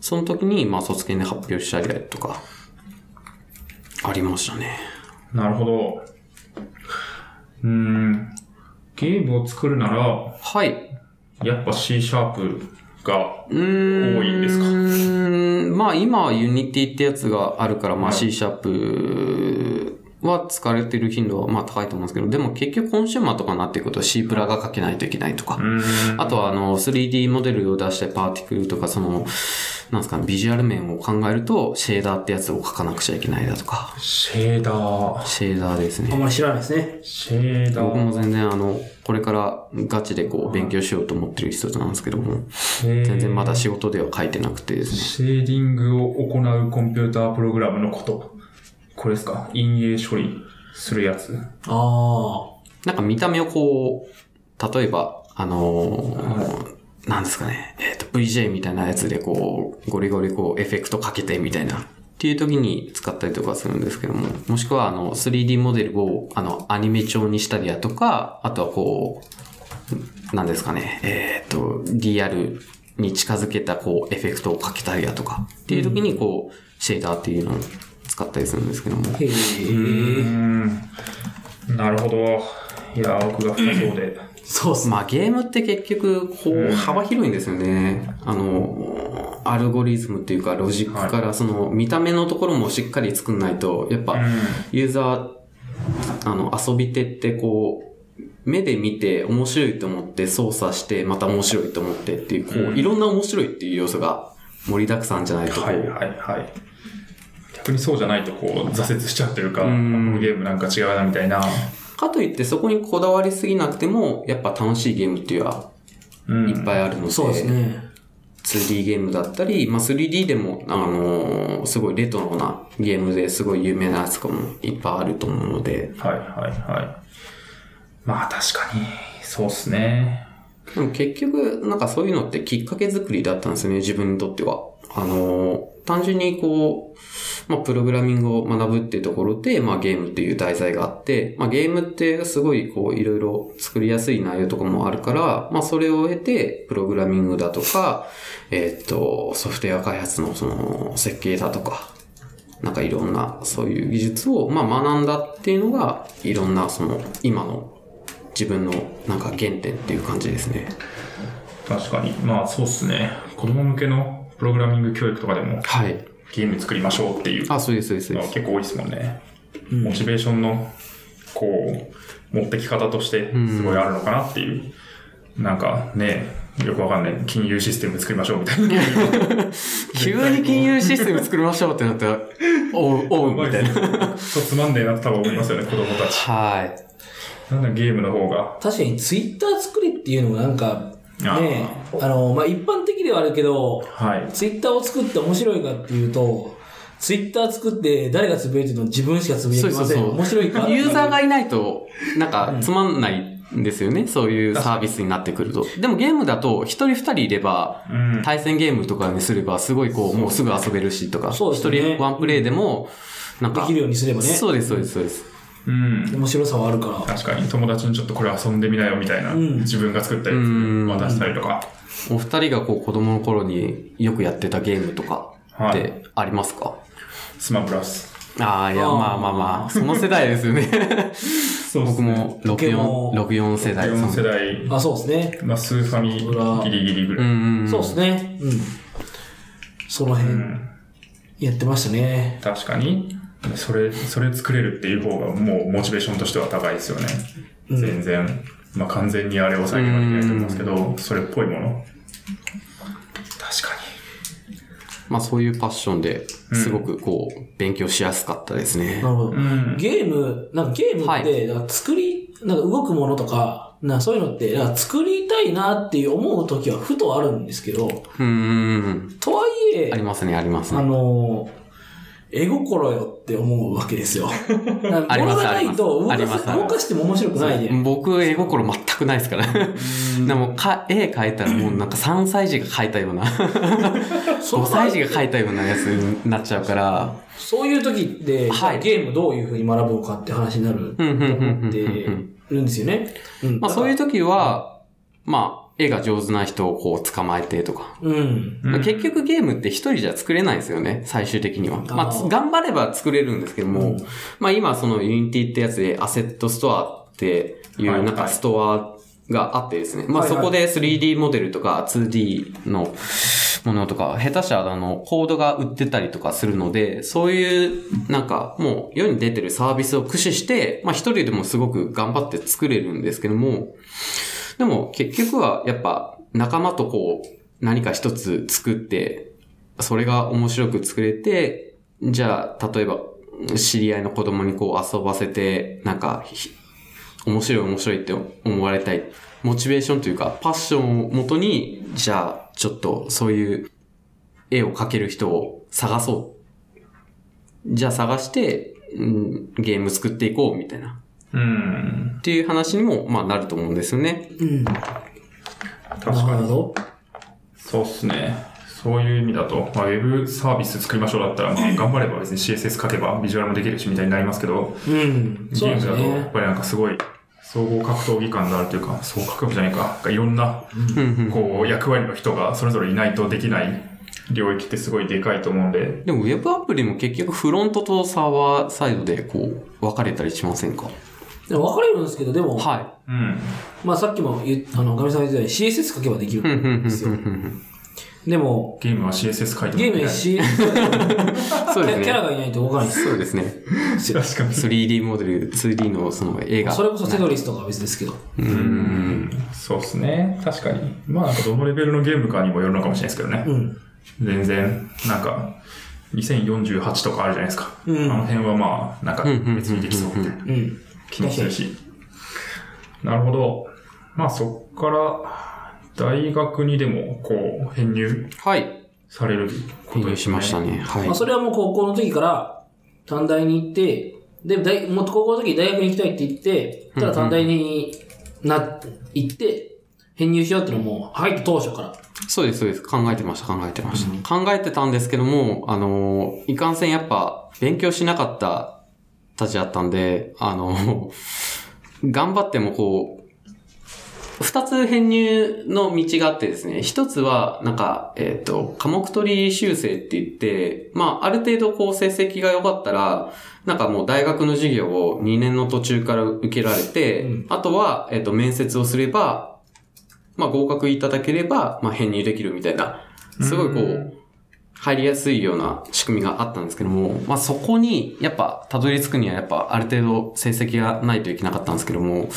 その時に、まあ、卒検で発表したりとか、ありましたね。い。なるほど。うーん。ゲームを作るなら、はい。やっぱ C シャープが多いんですか？うーんまあ今は Unity ってやつがあるから、まあはい C シャープは使われてる頻度はまあ高いと思うんですけど、でも結局コンシューマーとかになっていくと C プラが書けないといけないとか。あとはあの 3D モデルを出してパーティクルとかそのなんですかね、ビジュアル面を考えると、シェーダーってやつを書かなくちゃいけないだとか、シェーダー。シェーダーですね。あんまり知らないですね。シェーダ僕もー。全然あの、これからガチでこう勉強しようと思ってる一つなんですけども、全全然まだ仕事では書いてなくてですね。シェーディングを行うコンピュータープログラムのこと。これですか？陰影処理するやつ。あなんか見た目をこう、例えば、あのーなんですかね、えっ、と、VJ みたいなやつでこう、ゴリゴリこう、エフェクトかけてみたいな、っていう時に使ったりとかするんですけども、もしくはあの、3D モデルを、あの、アニメ調にしたりだとか、あとはこう、なんですかね、えっ、と、リアルに近づけたこう、エフェクトをかけたりだとか、っていう時にこう、シェーダーっていうのを使ったりするんですけども。あ。へうえ。なるほど。いや、奥が深そうで。そうっすね。まあゲームって結局、こう、幅広いんですよね。あの、アルゴリズムっていうか、ロジックから、その、見た目のところもしっかり作んないと、やっぱ、ユーザー、あの、遊び手ってこう、目で見て面白いと思って操作して、また面白いと思ってっていう、こう、いろんな面白いっていう要素が盛りだくさんじゃないと、はいはい。逆にそうじゃないとこう挫折しちゃってるか、こんのゲームなんか違うなみたいな。かといってそこにこだわりすぎなくても、やっぱ楽しいゲームっていうのはうん。いっぱいあるので、そうですね。2D ゲームだったり、まあ 3D でも、あのーすごいレトロなゲームですごい有名なやつとかもいっぱいあると思うので、はいはいはい。まあ確かに、そうっすね。でも結局、なんかそういうのってきっかけ作りだったんですよね、自分にとっては。あの単純にこう、まあ、プログラミングを学ぶっていうところで、まあ、ゲームっていう題材があって、まあ、ゲームってすごいこう、いろいろ作りやすい内容とかもあるから、まあ、それを得て、プログラミングだとか、えーっと、ソフトウェア開発のその、設計だとか、なんかいろんなそういう技術を、まあ、学んだっていうのが、いろんなその、今の自分のなんか原点っていう感じですね。確かに。まあそうっすね。子供向けのプログラミング教育とかでもはい。ゲーム作りましょうっていうあ、そうです、そうです。結構多いですもんね。モチベーションの、こう、持ってき方としてすごいあるのかなっていう。なんかね、よくわかんない金融システム作りましょうみたいな。(laughs) 急に金融システム作りましょうってなったら、おう、おう、みたいな。そうつまんねえなって多分思いますよね、子供たち。はい。なんだゲームの方が。確かにツイッター作りっていうのもなんか、あねあの、まあ、一般的ではあるけど、はい。ツイッターを作って面白いかっていうと、ツイッター作って誰がつぶやいてるの自分しかつぶやきません。そうそうそう面白いか？ユーザーがいないと、なんか、つまんないんですよね。そういうサービスになってくると。でもゲームだと、一人二人いれば、うん。対戦ゲームとかにすれば、すごいこう、もうすぐ遊べるしとか、一人ワンプレイでも、なんか、できるようにすればね。そうです、そうです、そうです。うん。面白さはあるから。確かに友達にちょっとこれ遊んでみなよみたいな、ん自分が作ったやうんつ渡したりとか。お二人がこう、子供の頃によくやってたゲームとかはいってありますか、スマブラス。ああ、いや、まあまあまあ、その世代ですよね。そう僕もポケ64、モン64世代4世代、あ、そうですね。まあ、スーファミギリギリぐうらい。んん。そうですね。うん。その辺、うんやってましたね。確かに。それ、それ作れるっていう方がもうモチベーションとしては高いですよね。うん全然。まあ完全にあれを再現はできないと思いますけど、それっぽいもの。確かまあそういうパッションで、すごくこう、勉強しやすかったですね。なるほど。に。うん。ゲーム、なんかゲームはって、なんか作り、なんか動くものとか、なそういうのって、なんか作りたいなっていう思う時はふとあるんですけど、うーん。とはいえあり、ますね、ありますあね。の、絵心よって思うわけですよ。(laughs) あります物がないと動かす動かしても面白くないで。僕、絵心全くないですから。でもか、絵描いたらもうなんか3歳児が描いたような、(laughs) そう。5歳児が描いたようなやつになっちゃうから、そういう時って、はい。ゲームどういう風に学ぶのかって話になると思ってるんですよね。うん。まあそういう時は、まあ、絵が上手な人をこう捕まえてとか。うん。うん結局ゲームって一人じゃ作れないですよね、最終的には。まあ、頑張れば作れるんですけども、うんまあ今その Unityってやつでアセットストアっていうはいなんかストアがあってですね。まあはいはいそこで 3D モデルとか 2D のものとか、下手したらあのコードが売ってたりとかするので、そういうなんかもう世に出てるサービスを駆使して、まあ一人でもすごく頑張って作れるんですけども、でも結局はやっぱ仲間とこう何か一つ作って、それが面白く作れて、じゃあ、例えば、知り合いの子供にこう遊ばせて、なんか、面白い面白いって思われたい。モチベーションというか、パッションをもとに、じゃあ、ちょっとそういう絵を描ける人を探そう。じゃあ探して、うん、ゲーム作っていこう、みたいな。うん。っていう話にも、まあ、なると思うんですよね。うん。な確かに。そうっすね。そういう意味だと、まあ、ウェブサービス作りましょうだったら、まあ、頑張れば別に CSS 書けばビジュアルもできるしみたいになりますけど、うん。ゲームだとやっね。ぱりなんかすごい総合格闘技感があるというか、総格闘技じゃないか、いろんな、こう、役割の人がそれぞれいないとできない領域ってすごいでかいと思うんで、でも、ウェブアプリも結局フロントとサーバーサイドで、こう、分かれたりしませんか？分かれるんですけど、でも、はうん。まあさっきも言っあの、ガミさんが言ってたように CSS 書けばできるん、ですよ。でも、ゲームは CSS 書いてもゲームにできない CS そうですキャラね。がいないと分からないです。そうですね。確かに。3D モデル、2D のその映画。それこそテトリスとかは別ですけど。うん。そうっすね。確かに。まあなんかどのレベルのゲームかにもよるのかもしれないですけどね。うん。全然、なんか、2048とかあるじゃないですか。うんあの辺はまあ、なんか別にできそうみたいなうん。気もするし。なるほど。まあそっから、大学にでもこう、編入はい。されることですね。しましたね。はいまあ。それはもう高校の時から短大に行って、で、大もっと高校の時に大学に行きたいって言って、ただ短大にな、行って、編入しようっていうのも入った当初から。そうです、そうです。考えてました、考えてました。考えてたんですけども、あの、いかんせんやっぱ、勉強しなかったたちだったんで、あの、(laughs) 頑張ってもこう、二つ編入の道があってですね、一つは、なんか、えっ、と、科目取り修正って言って、まあ、ある程度こう成績が良かったら、なんかもう大学の授業を2年の途中から受けられて、うん。あとは、えっ、と、面接をすれば、まあ、合格いただければ、まあ、編入できるみたいな、すごいこうう、入りやすいような仕組みがあったんですけども、まあ、そこに、やっぱ、たどり着くには、やっぱ、ある程度成績がないといけなかったんですけども、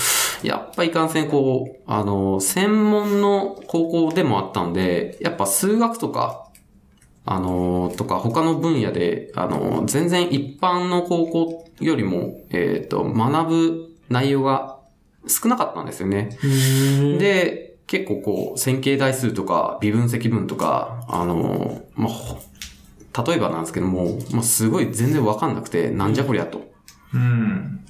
やっぱいかんせん、こう、あの、専門の高校でもあったんで、やっぱ数学とか、あの、とか他の分野で、あの、全然一般の高校よりも、えっ、と、学ぶ内容が少なかったんですよね。で、結構こう、線形代数とか、微分積分とか、あの、まあ、ほ例えばなんですけども、まあ、すごい全然わかんなくて、なんじゃこりゃと。うん。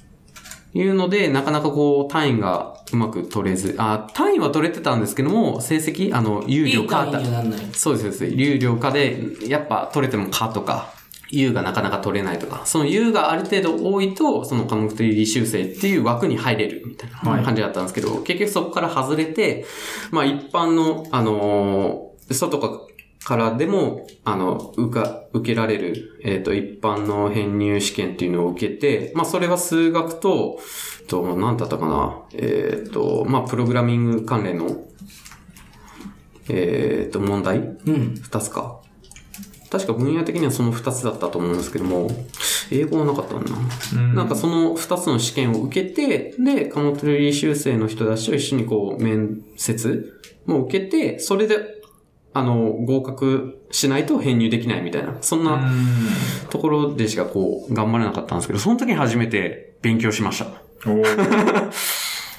いうので、なかなかこう、単位がうまく取れず、あ、単位は取れてたんですけども、成績、あの、有料か単位にはなんない。そうです、そうです。有料化で、やっぱ取れてもかとか、U がなかなか取れないとか、その U がある程度多いと、その科目的履修正っていう枠に入れるみたいな感じだったんですけど、結局そこから外れて、まあ一般の、あのー外かからでも、あの、受か、受けられる、えっ、と、一般の編入試験っていうのを受けて、まあそれは数学と、と、なんだったかな、えっ、と、まあプログラミング関連の、えっ、と、問題うん。二つか。確か分野的にはその二つだったと思うんですけども、英語はなかったんだな。うんなんかその二つの試験を受けて、で、科目取り修正の人たちと一緒にこう、面接も受けて、それで、あの、合格しないと編入できないみたいな、そんうなんところでしかこう、頑張れなかったんですけど、その時に初めて勉強しました。(laughs)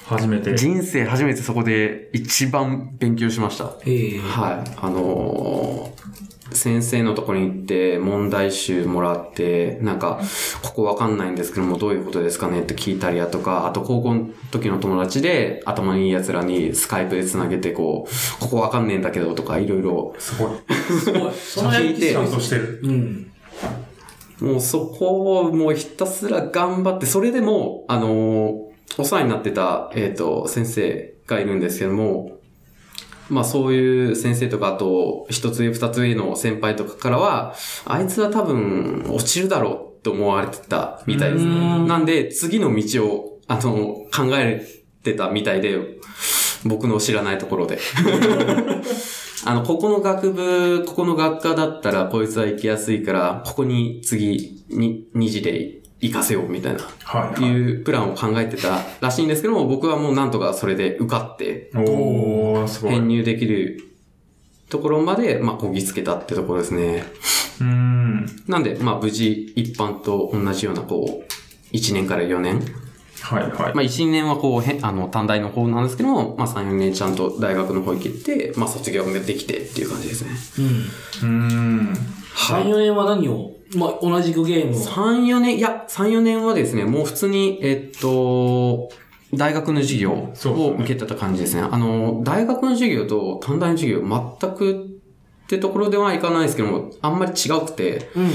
初めて。人生初めてそこで一番勉強しました。ええはい。あのー先生のところに行って問題集もらって、なんか、ここわかんないんですけども、どういうことですかねって聞いたりやとか、あと高校の時の友達で頭のいい奴らにスカイプで繋げて、こう、ここわかんねえんだけどとか、いろいろ、すごい。(laughs) すごい。そのやる気ちゃんすごいとしてる。うん。もうそこをもうひたすら頑張って、それでも、あのーお世話になってた、えっ、と、先生がいるんですけども、まあそういう先生とか、あと、一つ上二つ上の先輩とかからは、あいつは多分落ちるだろうと思われてたみたいですね。んなんで、次の道を、あの、考えてたみたいで、僕の知らないところで。(laughs) あの、ここの学部、ここの学科だったら、こいつは行きやすいから、ここに次、に、二次で行かせようみたいな、はい。いうプランを考えてたらしいんですけども、僕はもうなんとかそれで受かって、おー、すごい。編入できるところまで、まあ、こぎつけたってところですね。うーん。なんで、まあ、無事、一般と同じような、こう、1年から4年。はいはい。まあ、1、2年はこう、へあの、短大の方なんですけども、まあ、3、4年ちゃんと大学の方行けて、まあ、卒業もできてっていう感じですね。うん。うーん。3、4年は何を、まあ、同じくゲームを。3、4年、いや、3、4年はですね、もう普通に、えっと、大学の授業を受けてた感じですね。あの、大学の授業と短大の授業、全くってところではいかないですけども、あんまり違くて、うん。う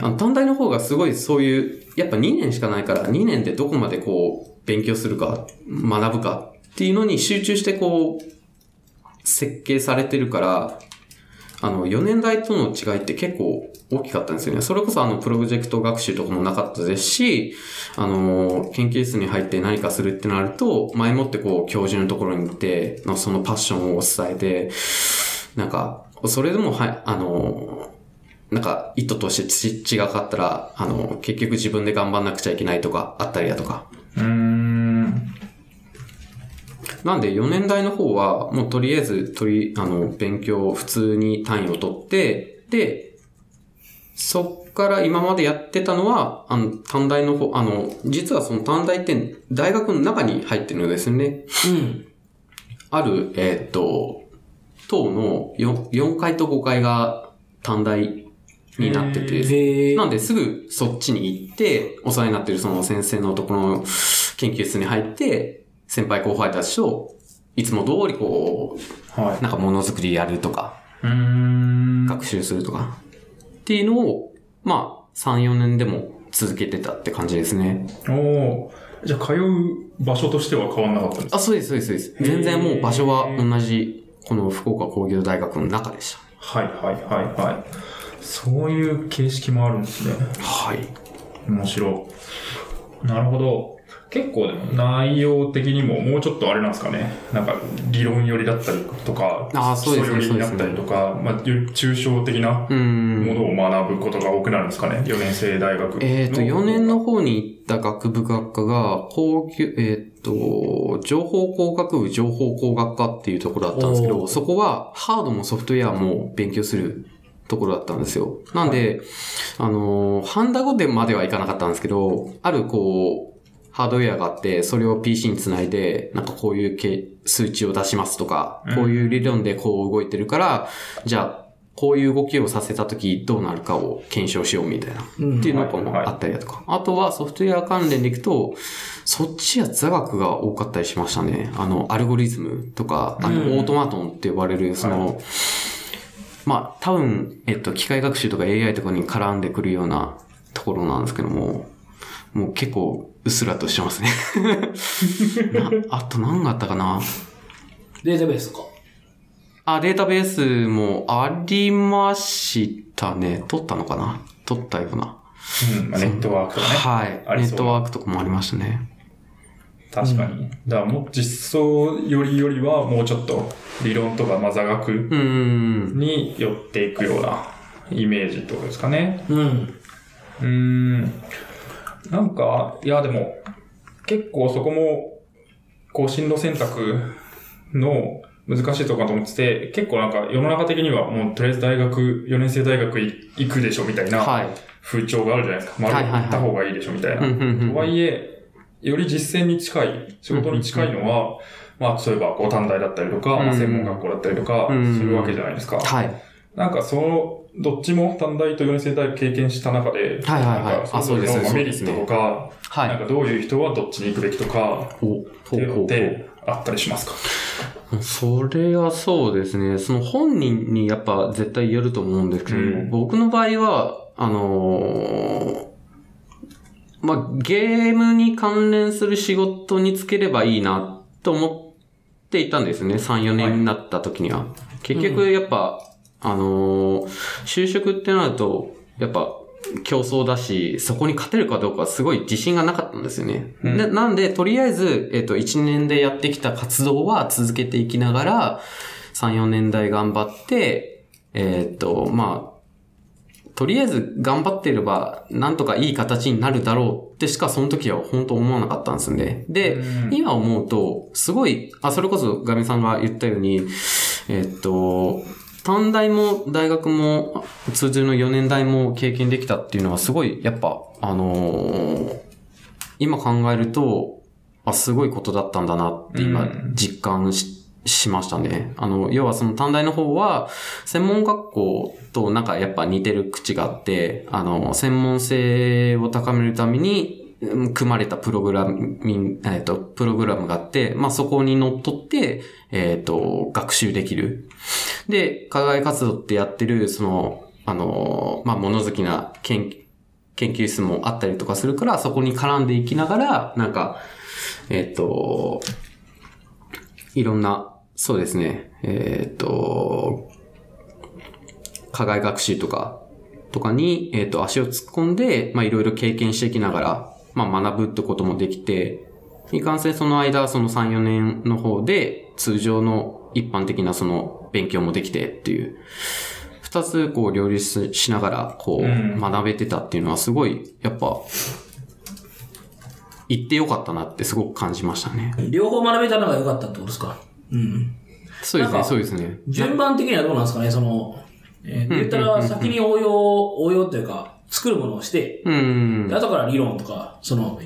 ん。あの短大の方がすごいそういう、やっぱ2年しかないから、2年でどこまでこう、勉強するか、学ぶかっていうのに集中してこう、設計されてるから、あの、4年代との違いって結構大きかったんですよね。それこそあの、プロジェクト学習とかもなかったですし、あの、研究室に入って何かするってなると、前もってこう、教授のところに行って、のそのパッションを伝えて、なんか、それでも、はい、あの、なんか、意図としてち違かったら、あの、結局自分で頑張んなくちゃいけないとか、あったりだとか。うーん。なんで、4年代の方は、もうとりあえず、とり、あの、勉強、普通に単位を取って、で、そっから今までやってたのは、あの、短大の方、あの、実はその短大って大学の中に入ってるのですね。うん。ある、えーっと、等の 4, 4階と5階が短大になってて。なんで、すぐそっちに行って、お世話になってるその先生のところの研究室に入って、先輩後輩たちと、いつも通りこはう、なんかものづくりやるとか。学習するとか、っていうのを、まあ、3、4年でも続けてたって感じですね。おお。じゃあ、通う場所としては変わんなかったんですか？あ、そうです、そうです、そうです。全然もう場所は同じ、この福岡工業大学の中でした。はいはいはいはい。そういう形式もあるんですね。はい。面白い。なるほど。結構でも内容的にももうちょっとあれなんですかね。なんか理論寄りだったりとか、あーそうですね寄りになったりとか、まあ、より抽象的なうも。のを学ぶことが多くなるんですかね。4年生大学の。えっ、と、4年の方に行った学部学科が、高級、えっ、と、情報工学部情報工学科っていうところだったんですけど、そこはハードもソフトウェアも勉強するところだったんですよ。なんで、あのー、ハンダゴテまではいかなかったんですけど、あるこう、ハードウェアがあって、それを PC につないで、なんかこういうけ数値を出しますとか、こういう理論でこう動いてるから、じゃあ、こういう動きをさせたときどうなるかを検証しようみたいな。うんっていうのとかもあったりだとか。あとはソフトウェア関連でいくと、そっちは座学が多かったりしましたね。あの、アルゴリズムとか、あうんの、オートマトンって呼ばれる、その、まあ、多分、えっと、機械学習とか AI とかに絡んでくるようなところなんですけども、もう結構、うっすらとしてますね。(laughs) なあと何があったかな？データベースとか。あ、データベースもありましたね。取ったのかな？取ったような。うんまあ、ネットワークとかね。はい。ネットワークとかもありましたね。確かに。だからもう実装よりよりはもうちょっと理論とかまあ座学うーん。に寄っていくようなイメージってことですかね。うん。うーん。なんか、いやでも、結構そこも、こう進路選択の難しいところかと思ってて、結構なんか世の中的にはもうとりあえず大学、4年生大学行くでしょみたいなはい。風潮があるじゃないですか。まあ、はいはいはい行った方がいいでしょみたいな。うんうんうんとはいえ、より実践に近い、仕事に近いのは、まあ、例えば、こう、短大だったりとか、まあ、うん専門学校だったりとか、うんするわけじゃないですか。はい。なんか、その、どっちも短大と4年生大学経験した中で、はいはいはいあそうですれぞれのまあメリットとか、はい。なんかどういう人はどっちに行くべきとか、お、っていうあったりしますか？う。(laughs) それはそうですね。その本人にやっぱ絶対言えると思うんですけど、うん僕の場合は、あのーまあ、ゲームに関連する仕事につければいいなと思っていたんですね。3、4年になった時には。結局やっぱ、あのー就職ってなると、やっぱ競争だし、そこに勝てるかどうかすごい自信がなかったんですよね。うんでなんで、とりあえず、えっ、と、1年でやってきた活動は続けていきながら、3、4年代頑張って、えっ、と、まあ、とりあえず頑張っていれば、なんとかいい形になるだろうってしかその時は本当思わなかったんですよね。で、うん今思うと、すごい、あ、それこそガミさんが言ったように、えっと、短大も大学も通常の4年代も経験できたっていうのはすごい、やっぱ、あのー今考えると、あ、すごいことだったんだなって今うん実感し,、しましたね。あの、要はその短大の方は、専門学校となんかやっぱ似てる口があって、あの、専門性を高めるために、うん組まれたプログラミン、えっ、と、プログラムがあって、まあ、そこにのっとって、えっ、と、学習できる。で、課外活動ってやってる、その、あの、まあ、物好きな研研究室もあったりとかするから、そこに絡んでいきながら、なんか、えっ、と、いろんな、そうですね、えっ、と、課外学習とか、とかに、えっ、と、足を突っ込んで、まあ、いろいろ経験していきながら、まあ、学ぶってこともできて、いかんせんその間、その3、4年の方で、通常の一般的なその勉強もできてっていう、二つこう両立しながら、こう、うん学べてたっていうのはすごい、やっぱ、行ってよかったなってすごく感じましたね。両方学べたのが良かったってことですか？うん。そうですね、そうですね。順番的にはどうなんですかね？その、えー言ったら先に応用、応用というか、作るものをして、うん。で後から理論とか、その、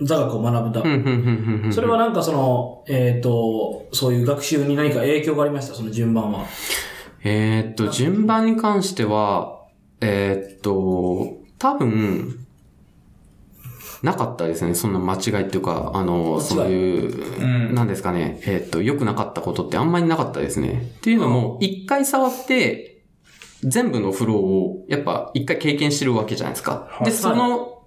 座学を学ぶだうん、。うん、うん、うん。それはなんかその、えっ、と、そういう学習に何か影響がありました？その順番は。えーっと、順番に関しては、えーっと、多分、なかったですね。そんな間違いっていうか、あの、そういう、うんなんですかね。えーっと、良くなかったことってあんまりなかったですね。っていうのも、一回触って、全部のフローを、やっぱ一回経験してるわけじゃないですか。はいで、その、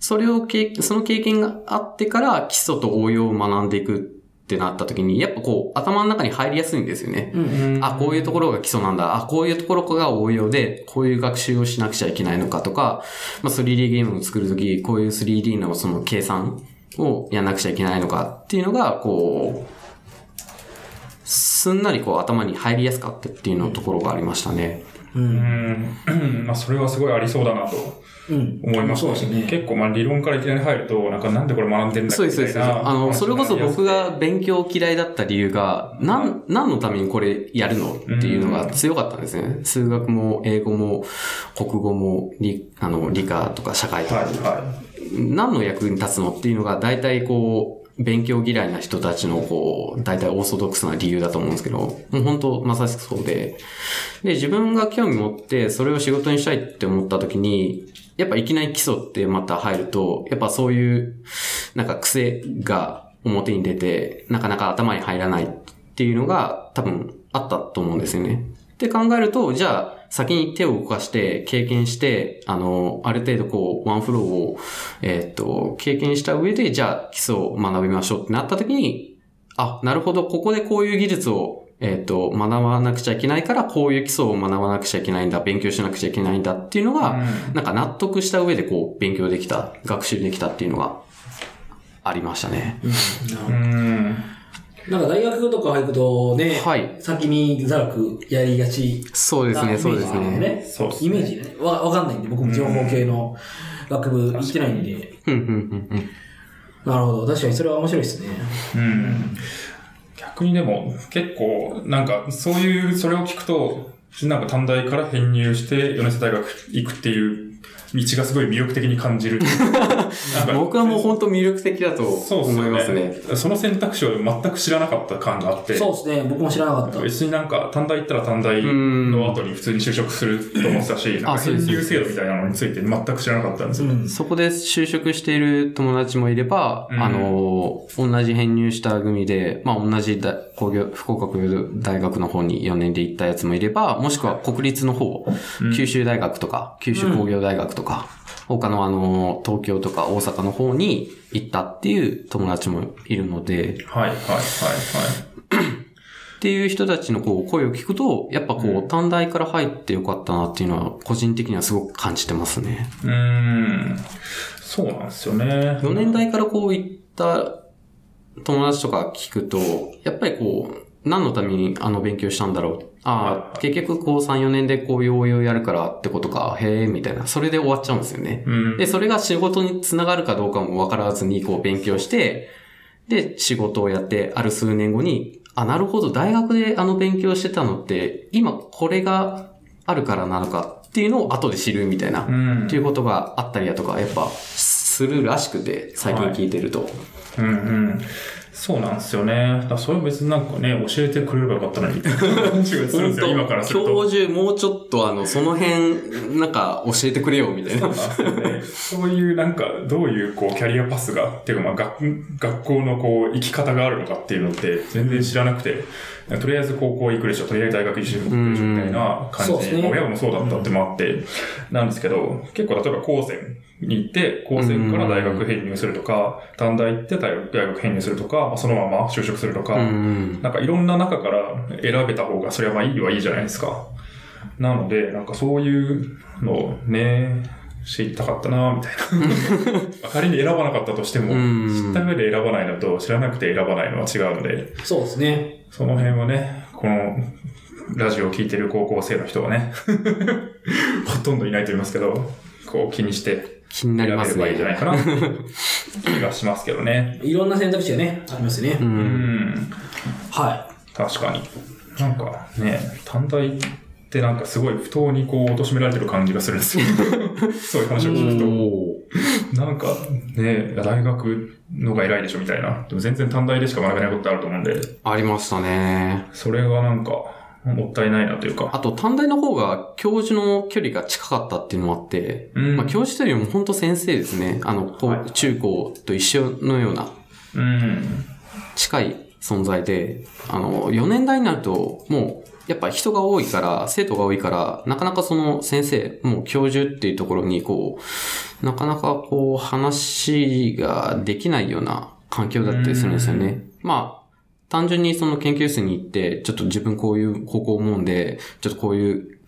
それを経、その経験があってから基礎と応用を学んでいくってなった時に、やっぱこう、頭の中に入りやすいんですよね。うん。あ、こういうところが基礎なんだ。あ、こういうところが応用で、こういう学習をしなくちゃいけないのかとか、まあ、3D ゲームを作るとき、こういう 3D のその計算をやんなくちゃいけないのかっていうのが、こう、すんなりこう頭に入りやすかったっていうのところがありましたね。う。うんん。まあ、それはすごいありそうだなとうん。思いますね。結構、まあ、理論からいきなり入ると、なんか、なんでこれ学んでんだっけ。みたいなあの、それこそ僕が話勉強嫌いだった理由が、なん、何のためにこれやるの？っていうのが強かったんですね。数学も英語も国語も理、あの、理科とか社会とかになりやすいはい、は何の役に立つの？っていうのが大体こう、勉強嫌いな人たちのこう、大体オーソドックスな理由だと思うんですけど、もう本当まさしくそうで、で、自分が興味持ってそれを仕事にしたいって思った時に、やっぱいきなり基礎ってまた入ると、やっぱそういう、なんか癖が表に出て、なかなか頭に入らないっていうのが多分あったと思うんですよね。って考えると、じゃあ、先に手を動かして、経験して、あの、ある程度こう、ワンフローを、えーっと、経験した上で、じゃあ、基礎を学びましょうってなった時に、あ、なるほど、ここでこういう技術を、えーっと、学ばなくちゃいけないから、こういう基礎を学ばなくちゃいけないんだ、勉強しなくちゃいけないんだっていうのが、なんか納得した上でこう、勉強できた、学習できたっていうのが、ありましたね。うん。なんか大学とか入るとね、はい先に座学やりがちそうですね、そうですね。そうですねイメージね。わ、わかんないんで、僕も情報系の学部行ってないんで。ふんふんふんふん。なるほど。確かにそれは面白いですね。うん。逆にでも、結構、なんか、そういう、それを聞くと、なんか短大から編入して、米瀬大学行くっていう道がすごい魅力的に感じる。(laughs) 僕はもう本当魅力的だと思いよますね。その選択肢を全く知らなかった感があって。そうですね。僕も知らなかった。別になんか、短大行ったら短大の後に普通に就職すると思ってたし、なんかそうです編入制度みたいなのについて全く知らなかったんですよ。うん。そこで就職している友達もいれば、うんあの、同じ編入した組で、まあ同じ大工業、福岡工業大学の方に4年で行ったやつもいれば、もしくは国立の方、九州大学とか、九州工業大学とか、他のあの、東京とか大阪の方に行ったっていう友達もいるので、はい、はい、はい、はい。(coughs) っていう人たちのこう声を聞くと、やっぱこう、短大から入ってよかったなっていうのは、個人的にはすごく感じてますね。うーん。そうなんですよね。4年代からこう行った友達とか聞くと、やっぱりこう、何のためにあの勉強したんだろう？ああ、結局こう3、4年でこういう応用やるからってことか、へえ、みたいな。それで終わっちゃうんですよね。うん。で、それが仕事につながるかどうかもわからずにこう勉強して、で、仕事をやって、ある数年後に、あ、なるほど、大学であの勉強してたのって、今これがあるからなのかっていうのを後で知るみたいな、うんっていうことがあったりだとか、やっぱ、するらしくて、最近聞いてると。うんうん。そうなんですよね。だそれ別になんかね、教えてくれればよかったのに、今からすると。教授もうちょっとあの、その辺、なんか教えてくれよ、みたいな。そういうなんか、どういうこう、キャリアパスが、っていうかまあ、学、学校のこう、生き方があるのかっていうのって、全然知らなくて、とりあえず高校行くでしょ、とりあえず大学行くでしょ、みたいな感じで親もそうだったってもあって、なんですけど、結構例えば高専に行って、高専から大学編入するとか、短大行って大学大学編入するとか、まあ、そのまま就職するとか、うん。なんかいろんな中から選べた方が、それはまあいいはいいじゃないですか。なので、なんかそういうのをね、知りたかったなみたいな。(laughs) 仮に選ばなかったとしても、うん知った上で選ばないのと知らなくて選ばないのは違うので、そうですね。その辺はね、このラジオを聞いてる高校生の人はね、(laughs) ほとんどいないと思いますけど、こう気にして気になります選べればいいんじゃないね。かなっていう気がしますけどね。いろんな選択肢がね、ありますね。う。うんん。は確かに。なんかね、短大ってなんかすごい不当にこう、貶められてる感じがするんですよ。(laughs) そういう話を聞くと。なんかね、大学のが偉いでしょみたいな。でも全然短大でしか学べないことってあると思うんで、ありましたね。それがなんか、もったいないなというか。あと、短大の方が教授の距離が近かったっていうのもあって、うんまあ、教授というよりも本当先生ですね。あの、こうはい中高と一緒のようなうん。近い存在で、あの、4年代になると、もう、やっぱ人が多いから、生徒が多いから、なかなかその先生、もう教授っていうところに、こう、なかなかこう、話ができないような環境だったりするんですよね。まあ、単純にその研究室に行って、ちょっと自分こういう方向思うんで、ちょっとこういう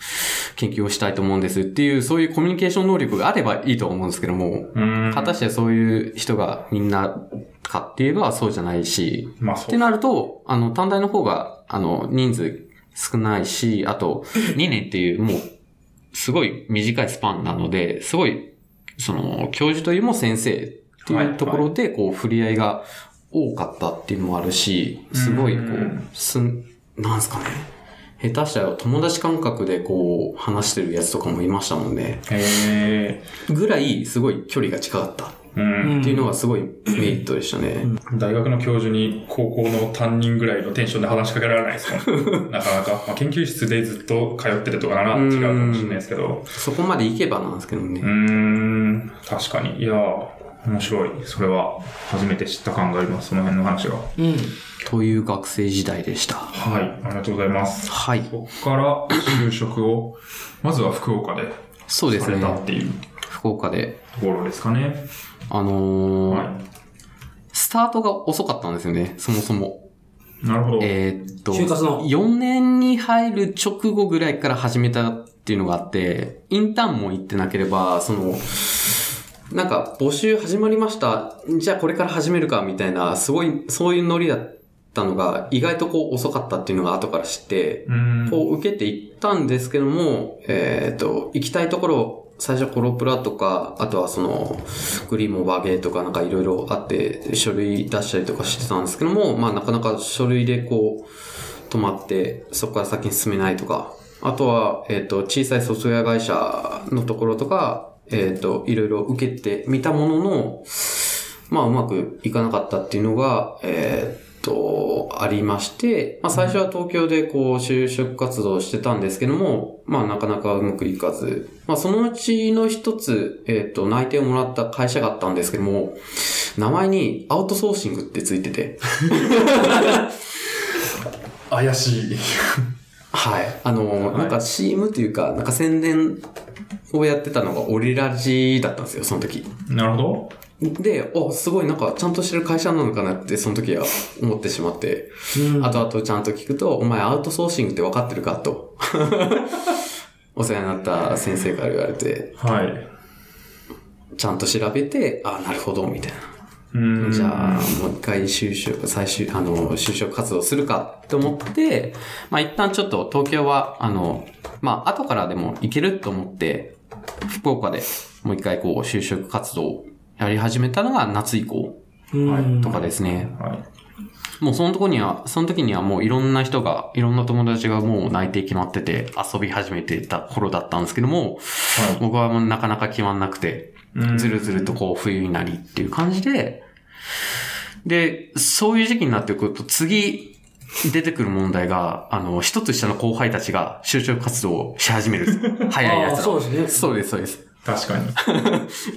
研究をしたいと思うんですっていう、そういうコミュニケーション能力があればいいと思うんですけども、うん。果たしてそういう人がみんなかって言えばそうじゃないし、まあ。ってなると、あの、短大の方が、あの、人数少ないし、あと、(laughs) 2年っていう、もう、すごい短いスパンなので、すごい、その、教授というも先生っていうところで、こう、触れ合いが多かったっていうのもあるし、すごい、こうんう、すん、なんすかね。下手したら友達感覚でこう、話してるやつとかもいましたもんね。へぐらい、すごい距離が近かったうん。ていうのがすごいメリットでしたね。大学の教授に高校の担任ぐらいのテンションで話しかけられないですもん。(laughs) なかなか。まあ、研究室でずっと通っててとかなら違うかもしれないですけど。そこまで行けばなんですけどねうー。ん、確かに。いやー、面白い。それは初めて知った感があります。その辺の話が。い。うん。という学生時代でした。はい。ありがとうございます。はい。そこから就職を、まずは福岡でさそうですね。れたっていう福岡で。ところですかね。あのーはスタートが遅かったんですよね、そもそも。い。なるほど。えーっと、就活の4年に入る直後ぐらいから始めたっていうのがあって、インターンも行ってなければ、その、なんか募集始まりました。じゃあこれから始めるかみたいな、すごい、そういうノリだったのが、意外とこう遅かったっていうのが後から知って。こう受けていったんですけども、えっ、と、行きたいところ、最初コロプラとか、あとはその、グリーモバーゲーとかなんかいろいろあって、書類出したりとかしてたんですけども、まあなかなか書類でこう、止まって、そこから先に進めないとか、あとは、えっ、と、小さいソフトウェア会社のところとか、えっ、と、いろいろ受けてみたものの、まあうまくいかなかったっていうのが、えーっと、ありまして、まあ最初は東京でこう就職活動をしてたんですけども、まあなかなかうまくいかず、まあそのうちの一つ、えーっと、内定をもらった会社があったんですけども、名前にアウトソーシングってついてて、(laughs) 怪しい。はい。あの、はいなんか CM というか、なんか宣伝をやってたのがオリラジだったんですよ、その時。なるほど。で、お、すごいなんかちゃんとしてる会社なのかなって、その時は思ってしまって、うん。後々ちゃんと聞くと、お前アウトソーシングって分かってるかと。(laughs) お世話になった先生から言われて、はい。ちゃんと調べて、あなるほど、みたいな。じゃあ、もう一回就職、最終、あの、就職活動するかって思って、まあ一旦ちょっと東京は、あの、まあ後からでも行けると思って、福岡でもう一回こう就職活動をやり始めたのが夏以降うん。とかですね。はい。もうそのとこには、その時にはもういろんな人が、いろんな友達がもう内定決まってて遊び始めてた頃だったんですけども、僕はもうなかなか決まんなくて、うんずるずるとこう冬になりっていう感じで、で、そういう時期になってくると次出てくる問題が、あの、一つ下の後輩たちが就職活動をし始める。(laughs) 早いやつそうですねそうです、そうです。確かに。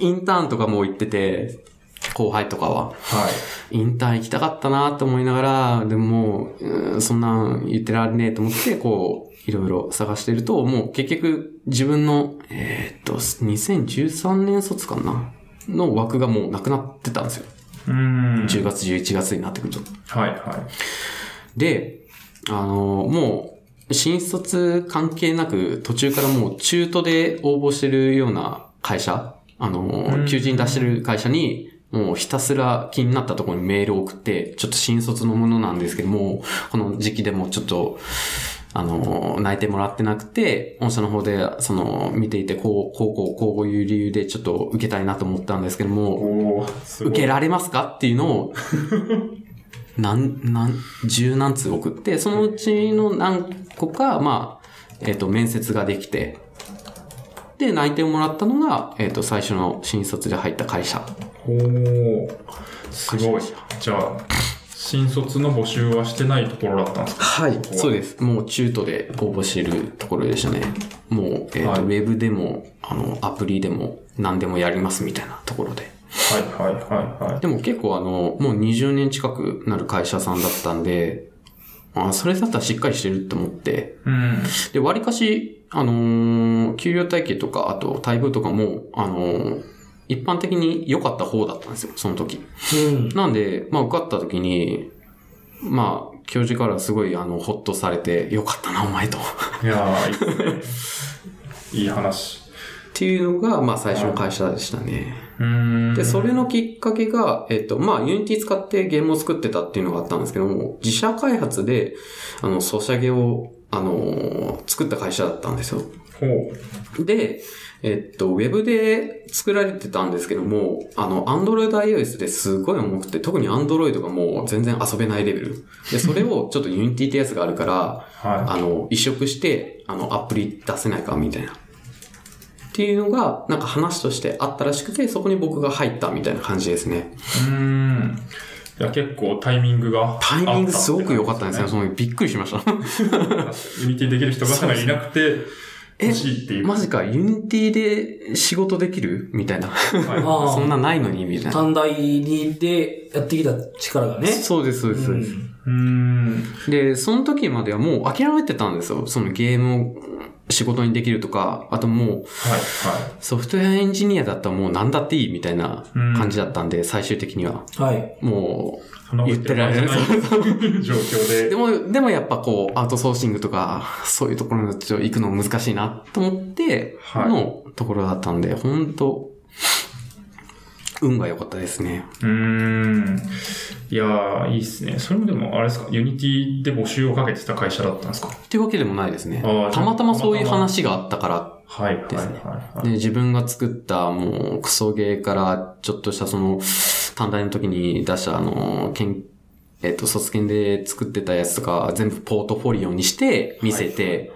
(laughs) インターンとかもう行ってて、後輩とかは。はい。インターン行きたかったなと思いながら、でももう、うんそんなん言ってられねえと思って、こう、いろいろ探してると、もう結局自分の、えーっと、2013年卒かな？の枠がもうなくなってたんですよ。うん。10月、11月になってくると。はいはい。で、あの、もう、新卒関係なく、途中からもう中途で応募してるような会社、あの、求人出してる会社に、もうひたすら気になったところにメールを送って、ちょっと新卒のものなんですけども、この時期でもちょっと、あの、内定もらってなくて、御社の方で、その、見ていて、こう、こう、こう、こういう理由でちょっと受けたいなと思ったんですけども。受けられますか？っていうのを、(laughs) 何、何、十何通送って、そのうちの何個か、まあ、えっ、と、面接ができて、で、内定をもらったのが、えっ、と、最初の新卒で入った会社。おおすごい。じゃあ、新卒の募集はしてないところだったんですか？はい。そうです。もう中途で応募してるところでしたね。もう、えっ、と、はいウェブでも、あの、アプリでも、何でもやりますみたいなところで。はいはいはいはい。でも結構あの、もう20年近くなる会社さんだったんで、あそれだったらしっかりしてるって思って、うん。で、割かし、あのー給料体系とか、あと待遇とかも、あのー一般的に良かった方だったんですよ、その時。うん。なんで、まあ受かった時に、まあ、教授からすごい、あの、ほっとされて、よかったな、お前と。っいやー、いい。いい話。ていうのが、まあ最初の会社でしたね。で、それのきっかけが、えっと、まあ、 Unity使ってゲームを作ってたっていうのがあったんですけども、自社開発で、あの、ソシャゲを、あのー作った会社だったんですよ。ほう。で、えっと、ウェブで作られてたんですけども、あの、Android iOS ですごい重くて、特に Android がもう全然遊べないレベル。で、それをちょっと Unity ってやつがあるから、はあの、移植して、あの、アプリ出せないか、みたいな。っていうのが、なんか話としてあったらしくて、そこに僕が入ったみたいな感じですね。い。うーん。いや、結構タイミングが。タイミングすごく良かったんですね。そのびっくりしました。(laughs) Unityできる人がいなくて、え欲しいっていう。マジか、 Unityで仕事できる？みたいな。はあそんなないのにみたいな。短大にでやってきた力がね。そうです、そうです、そうん。で、その時まではもう諦めてたんですよ。そのゲームを仕事にできるとか、あともうはい、はソフトウェアエンジニアだったらもう何だっていいみたいな感じだったんで、最終的には。はい。もい。そんなこと言ってられる (laughs) 状況う、で。でも、でもやっぱこう、アウトソーシングとか、そういうところに行くの難しいなと思って、はいのところだったんで、本当運が良かったですね。うーん。いやー、いいっすね。それもでも、あれですか、 Unityで募集をかけてた会社だったんですか？っていうわけでもないですね。たまたまそういう話があったからですねはい。で、自分が作ったもうクソゲーからちょっとしたその短大の時に出したあの、けんえっ、と、卒検で作ってたやつとか全部ポートフォリオにして見せて。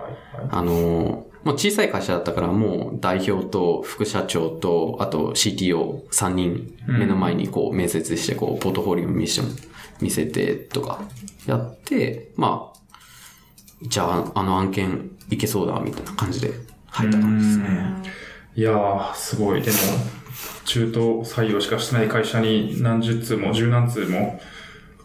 あの、もう小さい会社だったからもう代表と副社長とあと CTO3 人目の前にこう面接してこうポートフォリオ見せて見せてとかやって、まあ、じゃああの案件いけそうだみたいな感じで入った感じですね。いやー、すごい。でも、中途採用しかしてない会社に何十通も十何通も、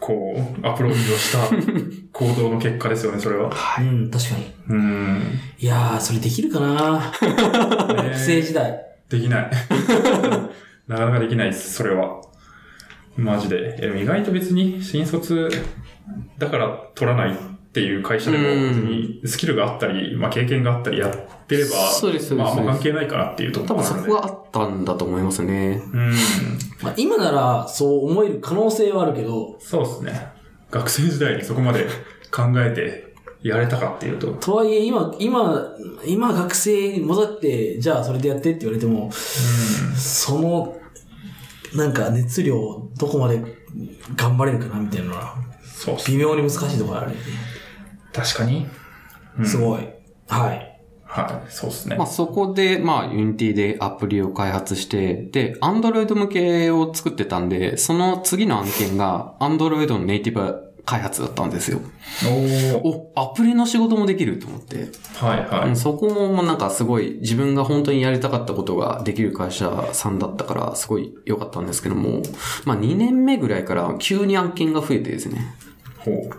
こう、アプローチをした (laughs) 行動の結果ですよね、それは。うん、確かに。うーん。いやー、それできるかな？学生時代。できない。(laughs) なかなかできないです、それは。マジで。でも意外と別に新卒だから取らないっていう会社でもにスキルがあったり、まあ経験があったりやってれば、そうですまああんま関係ないかなっていうとこ多分ろもあるので。そこがあったんだと思いますね。うん。まあ、今ならそう思える可能性はあるけど、そうですね。学生時代にそこまで考えてやれたかっていうと。とはいえ今、今、今学生に戻って、じゃあそれでやってって言われても、その、なんか熱量、どこまで頑張れるかなみたいなのは、微妙に難しいところあるよね。確かに？すごい。はい。はい、そうですね。まあそこで、まあ Unity でアプリを開発して、で、Android 向けを作ってたんで、その次の案件が Android のネイティブ開発だったんですよ。おーお、アプリの仕事もできると思って。はいはい。うんそこもなんかすごい自分が本当にやりたかったことができる会社さんだったからすごい良かったんですけども、まあ2年目ぐらいから急に案件が増えてですね、ほう。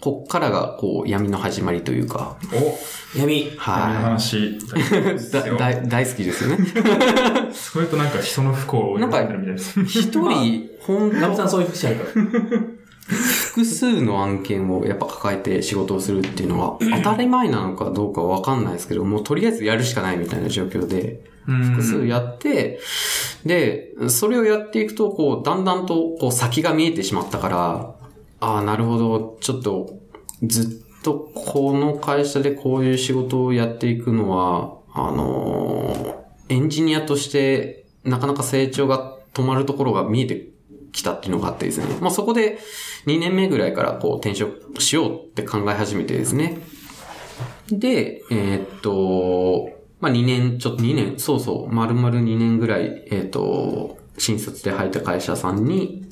こっからがこう闇の始まりというか、お、闇。闇のは話、大丈夫でい。すだよだ大好きですよね。(laughs) それとなんか人の不幸をなんか読んでるみたいです。一人、本当ラブさんそういう節あるから。複数の案件をやっぱ抱えて仕事をするっていうのは当たり前なのかどうかわかんないですけど、もうとりあえずやるしかないみたいな状況で、複数やって、で、それをやっていくと、こう、だんだんと、こう、先が見えてしまったから、ああ、なるほど、ちょっと、ずっとこの会社でこういう仕事をやっていくのは、あのーエンジニアとして、なかなか成長が止まるところが見えてきたっていうのがあってですね。まあそこで2年目ぐらいからこう転職しようって考え始めてですね。で、えーっと、まあ2年、ちょっと2年、そうそう、丸々2年ぐらい、えーっと、新卒で入った会社さんに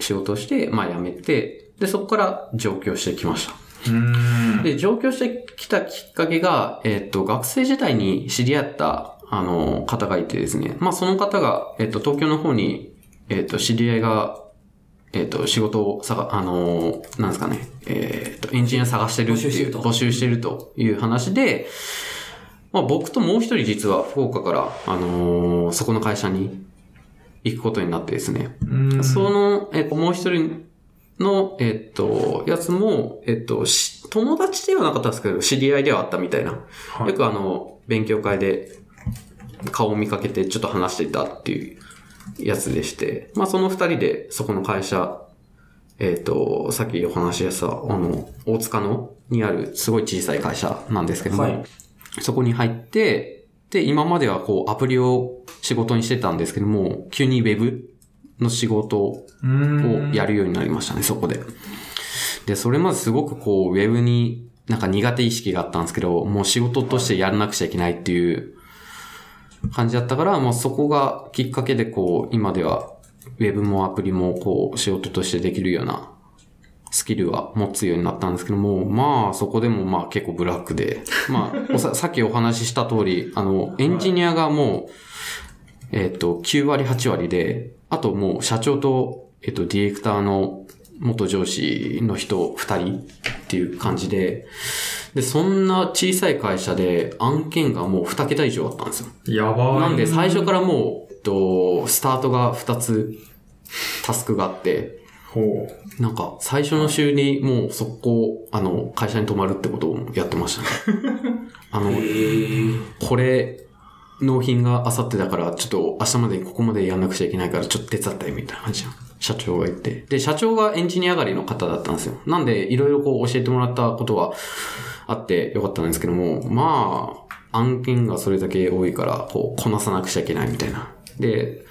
仕事して、まあ辞めて、で、そこから上京してきました。うん。で、上京してきたきっかけが、えっ、と、学生時代に知り合った、あの、方がいてですね。まあ、その方が、えっ、と、東京の方に、えっ、と、知り合いが、えっ、と、仕事をさが、あの、なんですかね、えっ、と、エンジニア探してるっていう、募集してると募集してるという話で、まあ、僕ともう一人実は福岡から、あのそこの会社に行くことになってですね。うんその、えっと、もう一人の、えっと、やつも、えっと、し友達ではなかったんですけど、知り合いではあったみたいな。はい。よくあの、勉強会で顔を見かけてちょっと話していたっていうやつでして、まあその二人でそこの会社、えっ、と、さっきお話しした、あの、大塚のにあるすごい小さい会社なんですけども、はい。そこに入って、で、今まではこうアプリを仕事にしてたんですけども、急にウェブの仕事をうんやるようになりましたね、そこで。で、それまですごくこう、ウェブになんか苦手意識があったんですけど、もう仕事としてやらなくちゃいけないっていう感じだったから、もうそこがきっかけでこう、今ではウェブもアプリもこう、仕事としてできるようなスキルは持つようになったんですけども、まあそこでもまあ結構ブラックで、(laughs) まあおささっきお話しした通り、あの、エンジニアがもう、えっ、と、9割、8割で、あともう社長と、えっ、と、ディレクターの元上司の人2人っていう感じで、で、そんな小さい会社で案件がもう2桁以上あったんですよ。やばい。なんで最初からもう、えっと、スタートが2つタスクがあって、ほう。なんか最初の週にもう速攻、あの、会社に泊まるってことをやってましたね。(laughs) あの、これ、納品が明後日だから、ちょっと明日までにここまでやんなくちゃいけないから、ちょっと手伝って、みたいな感じの社長が言って。で、社長がエンジニア上がりの方だったんですよ。なんで、いろいろこう教えてもらったことはあってよかったんですけども、まあ、案件がそれだけ多いから、こう、こなさなくちゃいけないみたいな。で、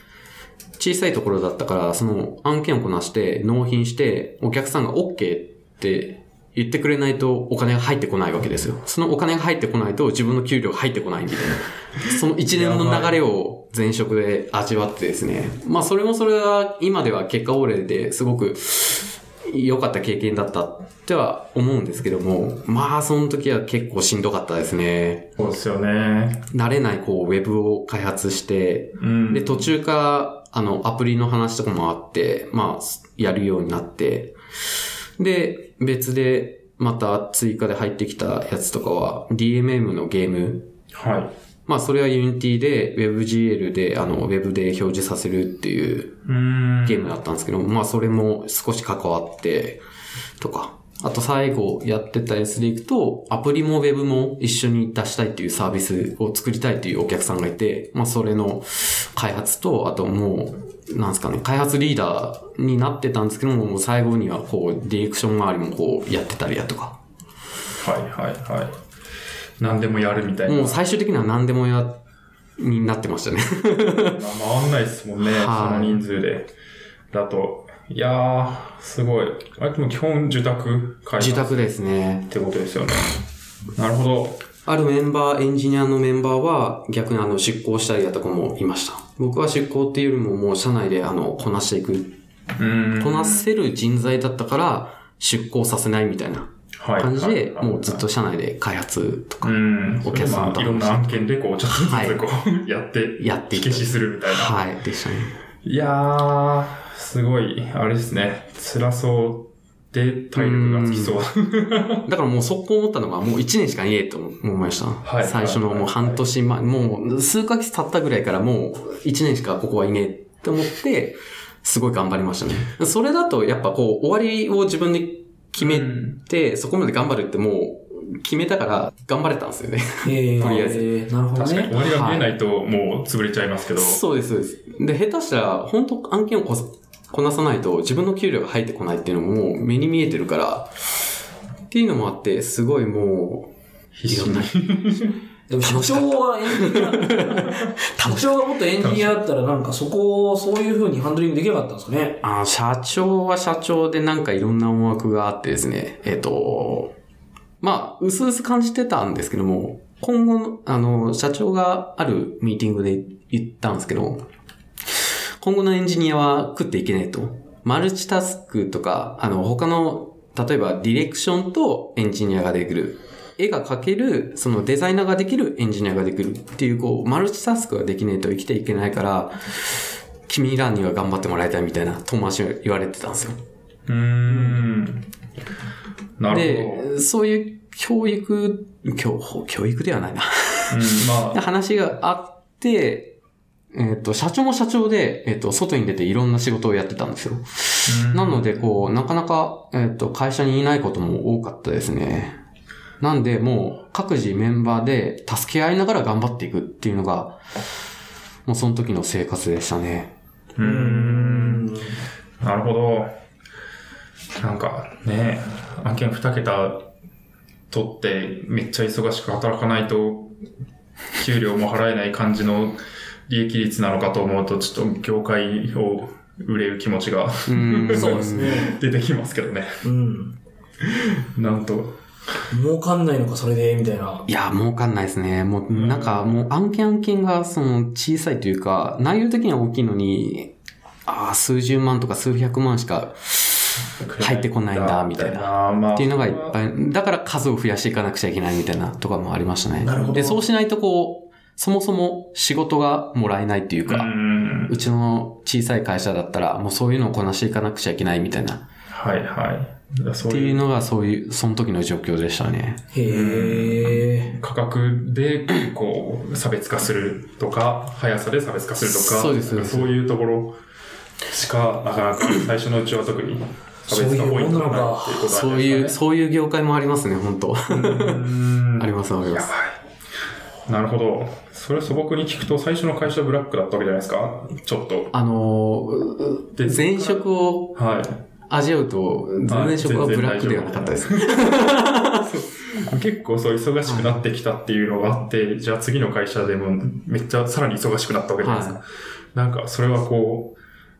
小さいところだったから、その案件をこなして、納品して、お客さんが OK って言ってくれないとお金が入ってこないわけですよ。そのお金が入ってこないと自分の給料が入ってこないみたいな。その一年の流れを前職で味わってですね。まあそれもそれは今では結果オーレですごく良かった経験だったっては思うんですけども、まあその時は結構しんどかったですね。そうですよね。慣れないこうウェブを開発して、うん。で、途中から、あの、アプリの話とかもあって、まあ、やるようになって、で、別で、また追加で入ってきたやつとかは、DMM のゲーム。はい。まあ、それは Unity で、WebGL で、あの、Web で表示させるっていううん。ゲームだったんですけど、まあ、それも少し関わって、とか。あと最後やってたやつでいくと、アプリも Web も一緒に出したいっていうサービスを作りたいっていうお客さんがいて、まあそれの開発と、あともう、なんですかね、開発リーダーになってたんですけども、もう最後にはこう、ディレクション周りもこう、やってたりだとか。はいはいはい。何でもやるみたいな。もう最終的には何でもや、になってましたね。まあ回んないですもんね。はいその人数で。だと、いやー、すごい。あれでも基本受託会社自宅ですねっ。てことですよね。なるほど。あるメンバー、エンジニアのメンバーは逆にあの出向したりだとかもいました。僕は出向っていうよりももう社内であの、こなしていく。うん。こなせる人材だったから出向させないみたいなはい感じで、はいもうずっと社内で開発とかうん。お客さんとまあいろんな案件でこう、ちょっとずつこう、(laughs) やって、やって消しするみたいな。はい、でしたね。いやー、すごい、あれですね。辛そうで体力がつきそう。だからもう速攻思ったのがもう1年しかねえと思いました。はい最初のもう半年前、もう数ヶ月経ったぐらいからもう1年しかここはいねえって思って、すごい頑張りましたね。それだとやっぱこう終わりを自分で決めて、そこまで頑張るってもう決めたから頑張れたんですよね。え (laughs) とりあえず。なるほどね。確かに終わりが見えないともう潰れちゃいますけど。そうです、そうです。で、下手したら本当案件をここなさないと自分の給料が入ってこないっていうのももう目に見えてるから、っていうのもあって、すごいもう、いろんなでも社長はエンジニア、社長がもっとエンジニアだったらなんかそこをそういう風にハンドリングできなかったんですかね？あの社長は社長でなんかいろんな思惑があってですね、えっ、と、まあ、うすうす感じてたんですけども、今後の、あの、社長があるミーティングで言ったんですけど、今後のエンジニアは食っていけないと。マルチタスクとか、あの、他の、例えばディレクションとエンジニアができる。絵が描ける、そのデザイナーができるエンジニアができるっていう、こう、マルチタスクができないと生きていけないから、君らには頑張ってもらいたいみたいな友達が言われてたんですよ。うーん。なるで、そういう教育、教、教育ではないな。ほど。うん、まあ、(laughs) 話があって、えっ、と、社長も社長で、えっ、と、外に出ていろんな仕事をやってたんですよ。なので、こう、なかなか、えっ、と、会社にいないことも多かったですね。なんで、もう、各自メンバーで助け合いながら頑張っていくっていうのが、もうその時の生活でしたね。うーん。なるほど。なんかね、案件2桁取ってめっちゃ忙しく働かないと給料も払えない感じの利益率なのかと思うとちょっと業界を売れる気持ちがうん (laughs) そうですね。出てきますけどね。うん。なんと。儲かんないのか、それで、みたいな。いや、儲かんないですね。もう、なんか、もう案件案件が、その、小さいというか、内容的には大きいのに、ああ、数十万とか数百万しか入ってこないんだみたいな。まあ、っていうのがいっぱい、だから数を増やしていかなくちゃいけないみたいなとかもありましたね。なるほどで、そうしないとこう、そもそも仕事がもらえないっていううか、んうちの小さい会社だったら、もうそういうのをこなしていかなくちゃいけないみたいな、っはいはい。そうていいううのがそういう、その時の状況でしたね。へえ。価格で、こう、差別化するとか、速さで差別化するとか、そうですそういうところしか、なかなか最初のうちは特に差別化ポイントがないっていうことなんですか、ね、そういう、そういう業界もありますね、本当うんあります、ありやます。なるほど。それ素朴に聞くと、最初の会社ブラックだったわけじゃないですか？ちょっと。あのー、で前職をはい。味わうと、前職はブラックではなかったです。結構そう忙しくなってきたっていうのがあって、じゃあ次の会社でもめっちゃさらに忙しくなったわけじゃないですか。はなんかそれはこう、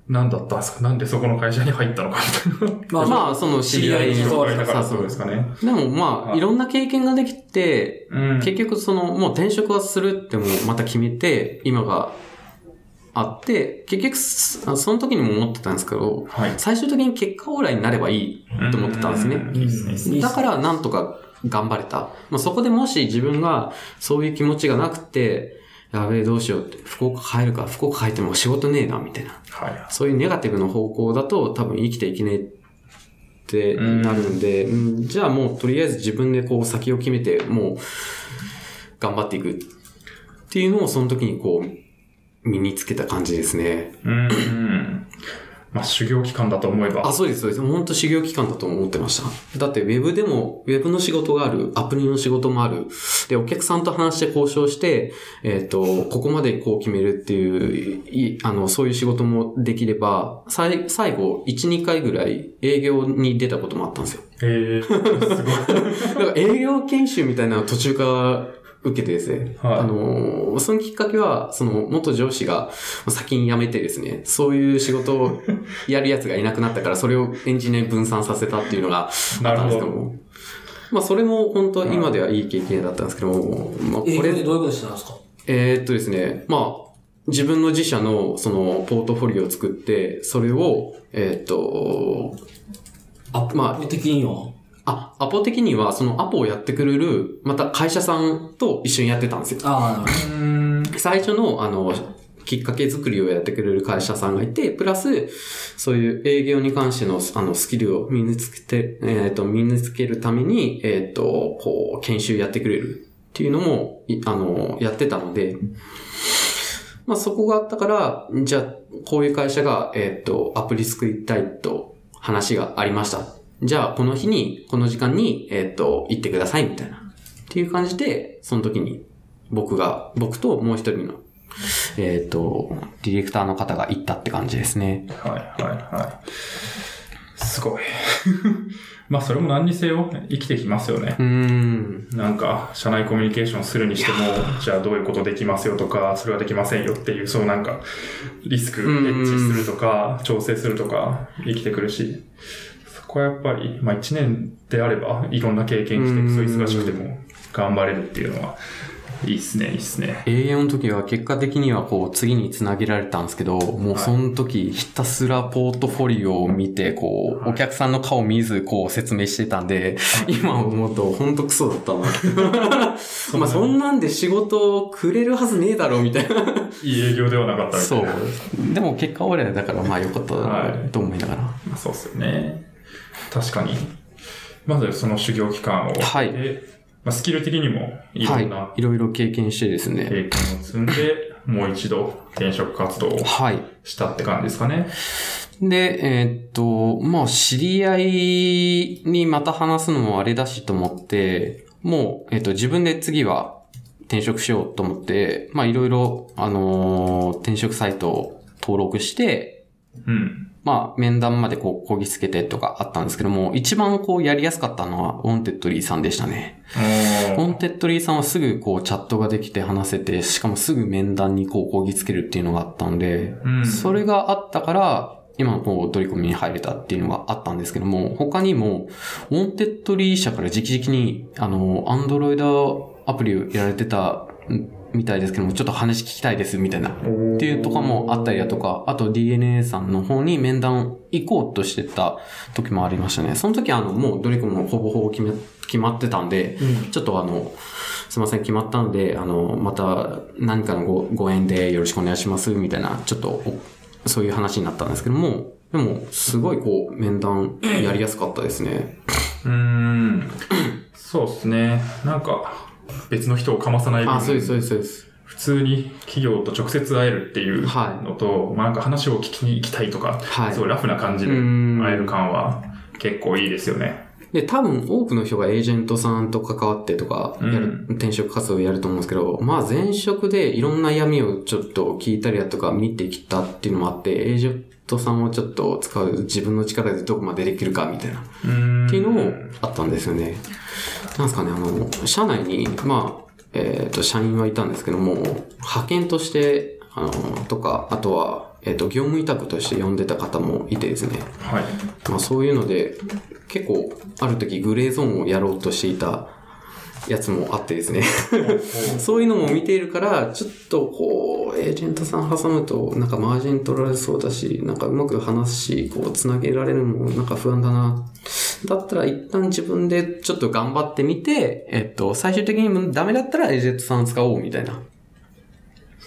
何だったんですか？なんでそこの会社に入ったのか？みたいな。まあ、(laughs) まあ、その知り合いに人がいたかそうですかね。でもまあ、はいいろんな経験ができて、うん。結局その、もう転職はするってもうまた決めて、今があって、結局その時にも思ってたんですけど、はい。最終的に結果オーライになればいいと思ってたんですね。だからなんとか頑張れた。まあ、そこでもし自分がそういう気持ちがなくて、やべえどうしようって、福岡帰るか、福岡帰っても仕事ねえな、みたいな。はい。そういうネガティブな方向だと多分生きていけねえってなるんで、うんじゃあもうとりあえず自分でこう先を決めて、もう頑張っていくっていうのをその時にこう身につけた感じですね。うん。まあ修行期間だと思えば。あ、そうです、そうです。本当修行期間だと思ってました。だってウェブでも、ウェブの仕事がある、アプリの仕事もある。で、お客さんと話して交渉して、えっ、と、ここまでこう決めるっていう、いあの、そういう仕事もできれば、さい最後、1、2回ぐらい営業に出たこともあったんですよ。えー、すごい。だから営業研修みたいなの途中から受けてですね、はい。あのーそのきっかけは、その元上司が先に辞めてですね、そういう仕事を (laughs) やるやつがいなくなったから、それをエンジニアに分散させたっていうのがあったんですけどなるも、まあそれも本当は今ではいい経験だったんですけども、まあこれどういうことしてたんですか？えーっとですね、まあ、自分の自社のそのポートフォリオを作って、それを、えーっと、あ、まあまあ、的には？あ、アポ的にはそのアポをやってくれる、また会社さんと一緒にやってたんですよ。ああ。最初の、あの、きっかけ作りをやってくれる会社さんがいて、プラス、そういう営業に関しての、あの、スキルを身につけて、えっ、と、身につけるために、えっ、と、こう、研修やってくれるっていうのも、いあの、やってたので、まあそこがあったから、じゃあ、こういう会社が、えっ、と、アプリ作りたいと話がありました。じゃあ、この日に、この時間に、えっ、と、行ってください、みたいな。っていう感じで、その時に、僕が、僕ともう一人の、えっ、と、ディレクターの方が行ったって感じですね。はいはいはい。すごい。(laughs) まあそれも何にせよ生きてきますよねう。ーん。なんか、社内コミュニケーションするにしても、じゃあどういうことできますよとか、それはできませんよっていう、そうなんか、リスク、エうんッジするとか、調整するとか、生きてくるし、そこはやっぱり、まあ一年であれば、いろんな経験して、うんそう忙しくても頑張れるっていうのは、いいっすね、いいっすね。A4 の時は結果的にはこう次につなげられたんですけど、もうその時ひたすらポートフォリオを見て、こう、お客さんの顔見ずこう説明してたんで、今思うとほんとクソだったな。(laughs) まあそんなんで仕事をくれるはずねえだろみたいな。いい営業ではなかったみたそいうな。。でも結果俺らだからまあよかったはいと思いながら。まあそうっすよね。確かに。まずその修行期間を。はいでまあ、スキル的にもいろは。んないいろいろ経験してですね。経験を積んで、もう一度転職活動をはい。したって感じですかね。で、えーっと、まあ、知り合いにまた話すのもあれだしと思って、もう、えーっと、自分で次は転職しようと思って、まあ、いろいろ、あのー転職サイトを登録して、うん。まあ、面談までこう、こぎつけてとかあったんですけども、一番こう、やりやすかったのは、 Wantedlyさんでしたね。 Wantedlyさんはすぐこう、チャットができて話せて、しかもすぐ面談にこう、こぎつけるっていうのがあったので、うんそれがあったから、今こう、ドリコムに入れたっていうのがあったんですけども、他にも、 Wantedly社から直々に、あの、 Androidアプリをやられてたんみたいですけども、ちょっと話聞きたいです、みたいな。っていうとかもあったりだとか、あと DNA さんの方に面談行こうとしてた時もありましたね。その時あの、もうドリコムもほぼほぼ決め、決まってたんで、うんちょっとあの、すいません、決まったので、あの、また何かのごご縁でよろしくお願いします、みたいな、ちょっとお、そういう話になったんですけども、でも、すごいこう、面談やりやすかったですね。うーん。そうですね。なんか、別の人をかまさない分あ、そうです、そうです、そうです。普通に企業と直接会えるっていうはいのと、まあなんか話を聞きに行きたいとか、はいすごいラフな感じでうん会える感は結構いいですよね。で、多分多くの人がエージェントさんと関わってとか、やる、転職活動をやると思うんですけど、まあ前職でいろんな闇をちょっと聞いたりだとか見てきたっていうのもあって、エージェントさんをちょっと使う自分の力でどこまでできるかみたいな、っ。ていうのもあったんですよね。なんですかね、あの、社内に、まあ、えっ、と、社員はいたんですけども、派遣として、あの、とか、あとは、えっ、と、業務委託として呼んでた方もいてですね、はい。まあそういうので、結構、ある時グレーゾーンをやろうとしていたやつもあってですね。(laughs) そういうのも見ているから、ちょっとこう、エージェントさん挟むと、なんかマージン取られそうだし、なんかうまく話し、こう、つなげられるのもなんか不安だな。だったら一旦自分でちょっと頑張ってみて、えっと、最終的にダメだったらエージェントさん使おうみたいな。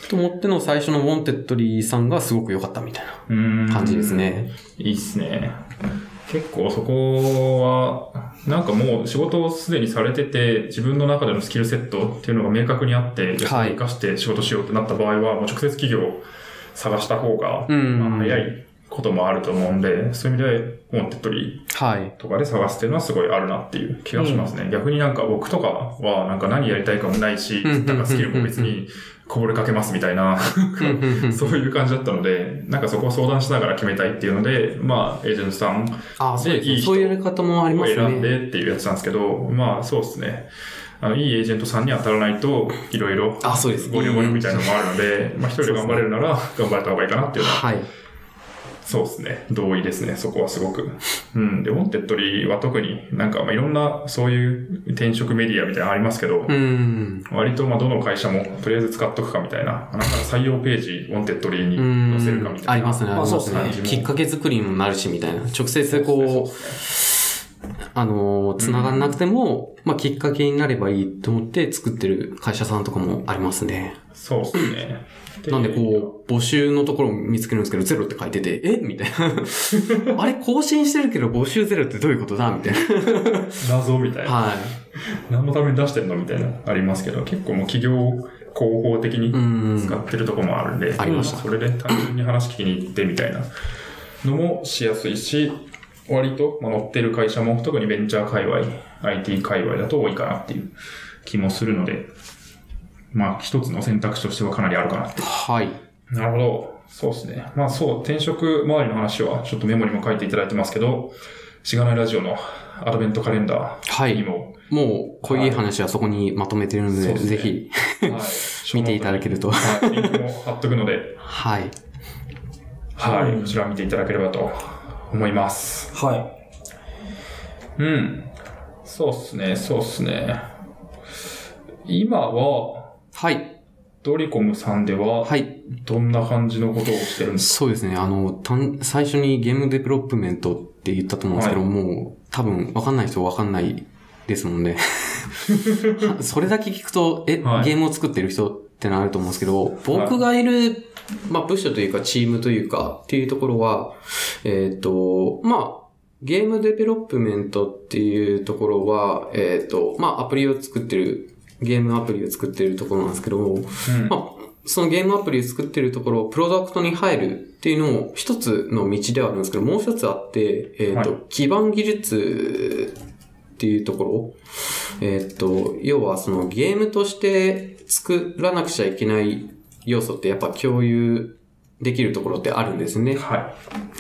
と思っての最初の Wantedlyさんがすごく良かったみたいな。感じですね。いいっすね。結構そこは、なんかもう仕事をすでにされてて、自分の中でのスキルセットっていうのが明確にあって、じゃあそれを活かして仕事しようってなった場合は、もう直接企業を探した方が、うんまあ、早いこともあると思うんで、そういう意味で、ウォンテッドリーはい。とかで探すっていうのはすごいあるなっていう気がしますね。逆になんか僕とかはなんか何やりたいかもないし、うんなんかスキルも別にこぼれかけますみたいな、(laughs) そういう感じだったので、なんかそこを相談しながら決めたいっていうので、まあ、エージェントさんああ、そうで。いい人そういうやり方もありをます選んね。でっていうやつなんですけど、まあそうですね。あの、いいエージェントさんに当たらないと、いろいろ、あそうですゴリゴリみたいなのもあるので、まあ一人で頑張れるなら、頑張れた方がいいかなっていうのは、はい。そうですね。同意ですね、そこはすごく。うん。で、 Wantedlyは特になんか、まあいろんな、そういう転職メディアみたいなのありますけど、うん。割とまあどの会社もとりあえず使っとくかみたいな、なんか採用ページ、 Wantedlyにうん載せるかみたいな。ありますね、ありますまあそうねです。ねきっかけ作りにもなるし、みたいな。直接こう、あのー、繋がんなくても、まあ、きっかけになればいいと思って作ってる会社さんとかもありますね。そうですね。なんでこう、募集のところを見つけるんですけど、ゼロって書いてて、え？みたいな。(laughs) あれ更新してるけど募集ゼロってどういうことだ？みたいな。謎みたいな。はい。何のために出してるのみたいな、ありますけど、結構もう企業広報的にうん。使ってるとこもあるんで、ありましたそれで単純に話聞きに行ってみたいなのもしやすいし、割と、まあ、乗ってる会社も、特にベンチャー界隈、IT 界隈だと多いかなっていう気もするので、まあ、一つの選択肢としてはかなりあるかなって。はい。なるほど。そうですね。まあそう、転職周りの話はちょっとメモにも書いていただいてますけど、しがないラジオのアドベントカレンダはい。ーにも、もう、こういう話はそこにまとめてるので、ぜひはい、(laughs) 見ていただけると。はい、リンクも貼っとくので、はい。はい、うんこちら見ていただければと思います。はうん。そうっすね、そうっすね。今は、はい。ドリコムさんでは、はい。どんな感じのことをしてるんですそうですね。あの、たん最初にゲームデベロップメントって言ったと思うんですけど、はいもう多分わかんない人わかんないですもんね。(laughs) それだけ聞くと、え、はいゲームを作ってる人ってなると思うんですけど、僕がいる、まあ部署というかチームというかっていうところは、えっ、と、まあ、ゲームデベロップメントっていうところは、えっ、と、まあアプリを作ってる、ゲームアプリを作ってるところなんですけど、うん。まあ、そのゲームアプリを作ってるところ、プロダクトに入るっていうのも一つの道ではあるんですけど、もう一つあって、えっ、と、はい。基盤技術っていうところ、えっ、と、要はそのゲームとして作らなくちゃいけない要素ってやっぱ共有できるところってあるんですね。は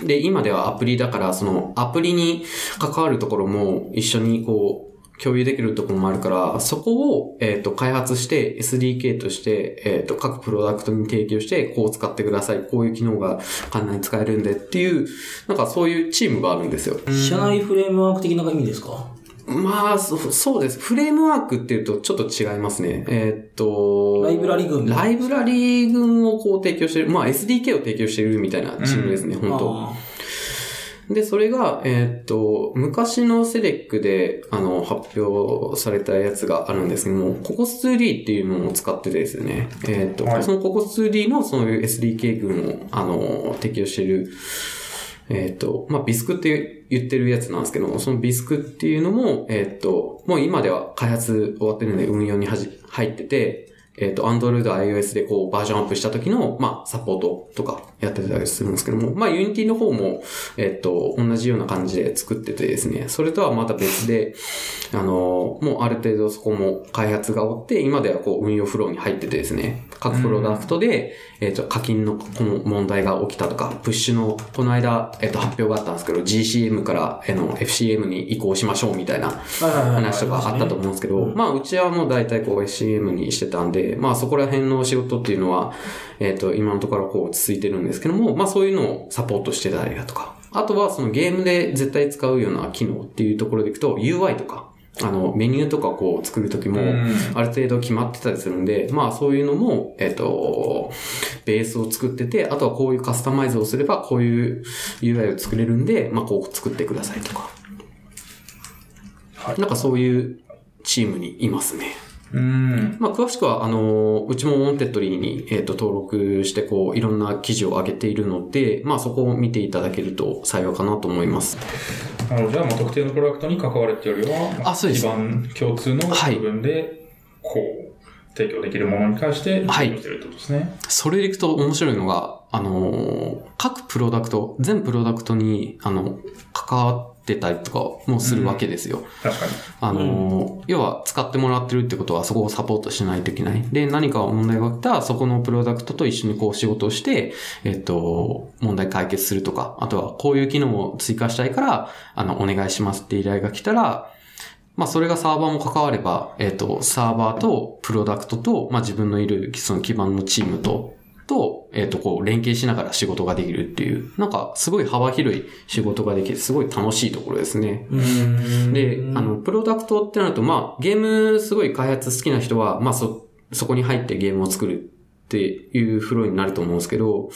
で、今ではアプリだから、そのアプリに関わるところも一緒にこう、共有できるところもあるから、そこを、えっ、と、開発して SDK として、えっ、と、各プロダクトに提供して、こう使ってください。こういう機能が簡単に使えるんでっていう、なんかそういうチームがあるんですよ。い。社内フレームワーク的な意味ですか？まあ、そそうです。フレームワークっていうとちょっと違いますね。えっ、と、ライブラリ群ライブラリ群をこう提供してる。まあ SDK を提供してるみたいなチームですね、本当あで、それが、えーっと、昔のセレックで、あの、発表されたやつがあるんですけども、ココス 2D っていうのを使っててですね、えーっと、はい。そのココス 2D のそういう SDK 群を、あの、提供している、えーっと、まあ、ビスクって言ってるやつなんですけども、そのビスクっていうのも、えーっと、もう今では開発終わってるんで運用にはじ入ってて、えっ、と、Android、iOS でこうバージョンアップした時の、まあ、サポートとかやってたりするんですけども、まあ、Unity の方も、えっ、と、同じような感じで作っててですね、それとはまた別で、あの、もうある程度そこも開発が終わって、今ではこう運用フローに入っててですね、各プロダクトで、えっ、と、課金のこの問題が起きたとか、プッシュの、この間、えっ、と、発表があったんですけど、GCM から、あの、FCM に移行しましょうみたいな話とかあったと思うんですけど、まあ、うちはもう大体こう SCM にしてたんで、まあ、そこら辺の仕事っていうのは、えっ、と、今のところこう落ち着いてるんですけども、まあ、そういうのをサポートしてたりだとか、あとはそのゲームで絶対使うような機能っていうところでいくと、UI とか、あの、メニューとかこう作るときもうん、ある程度決まってたりするんで、まあそういうのも、えっ、と、ベースを作ってて、あとはこういうカスタマイズをすれば、こういう UI を作れるんで、まあこう作ってくださいとか。はいなんかそういうチームにいますね。うん。まあ詳しくは、あの、うちも Wantedlyに、えっ、と、登録して、こう、いろんな記事を上げているので、まあそこを見ていただけると幸いかなと思います。なので、じゃあ、まあ、特定のプロダクトに関わるっていうよりは、まあそうです基盤共通のはい部分で、こう、提供できるものに関して、してるってことですね。それでいくと面白いのが、あの、各プロダクト、全プロダクトに、あの、関わっってたりとかもするわけですよ。確かに。あのー要は使ってもらってるってことはそこをサポートしないといけない。で、何か問題が起きたら、そこのプロダクトと一緒にこう仕事をして、えっと、問題解決するとか、あとはこういう機能を追加したいから、あの、お願いしますって依頼が来たら、まあ、それがサーバーも関われば、えっ、と、サーバーとプロダクトと、まあ、自分のいるその基盤のチームと、と、えっ、と、こう、連携しながら仕事ができるっていう、なんか、すごい幅広い仕事ができて、すごい楽しいところですね。うん。で、あの、プロダクトってなると、まあ、ゲームすごい開発好きな人は、まあ、そ、そこに入ってゲームを作るっていうフローになると思うんですけど、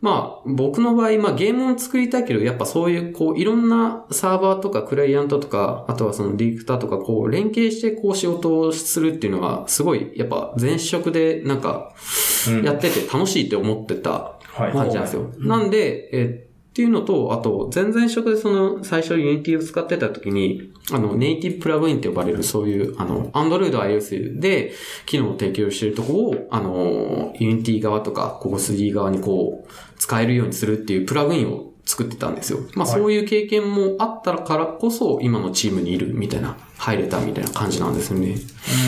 まあ、僕の場合、まあ、ゲームを作りたいけど、やっぱそういう、こう、いろんなサーバーとかクライアントとか、あとはそのディレクターとか、こう、連携してこう仕事をするっていうのが、すごい、やっぱ前職で、なんか、うんやってて楽しいって思ってたはい。感じなんですよ。なんで、えっていうのと、あと、前々職でその、最初 Unity を使ってた時に、あの、ネイティブプラグインって呼ばれる、そういう、あの、Android iOS で機能を提供しているところを、あの、Unity 側とか、ここ 3D 側にこう、使えるようにするっていうプラグインを作ってたんですよ。まあ、はいそういう経験もあったからこそ、今のチームにいるみたいな、入れたみたいな感じなんですよね。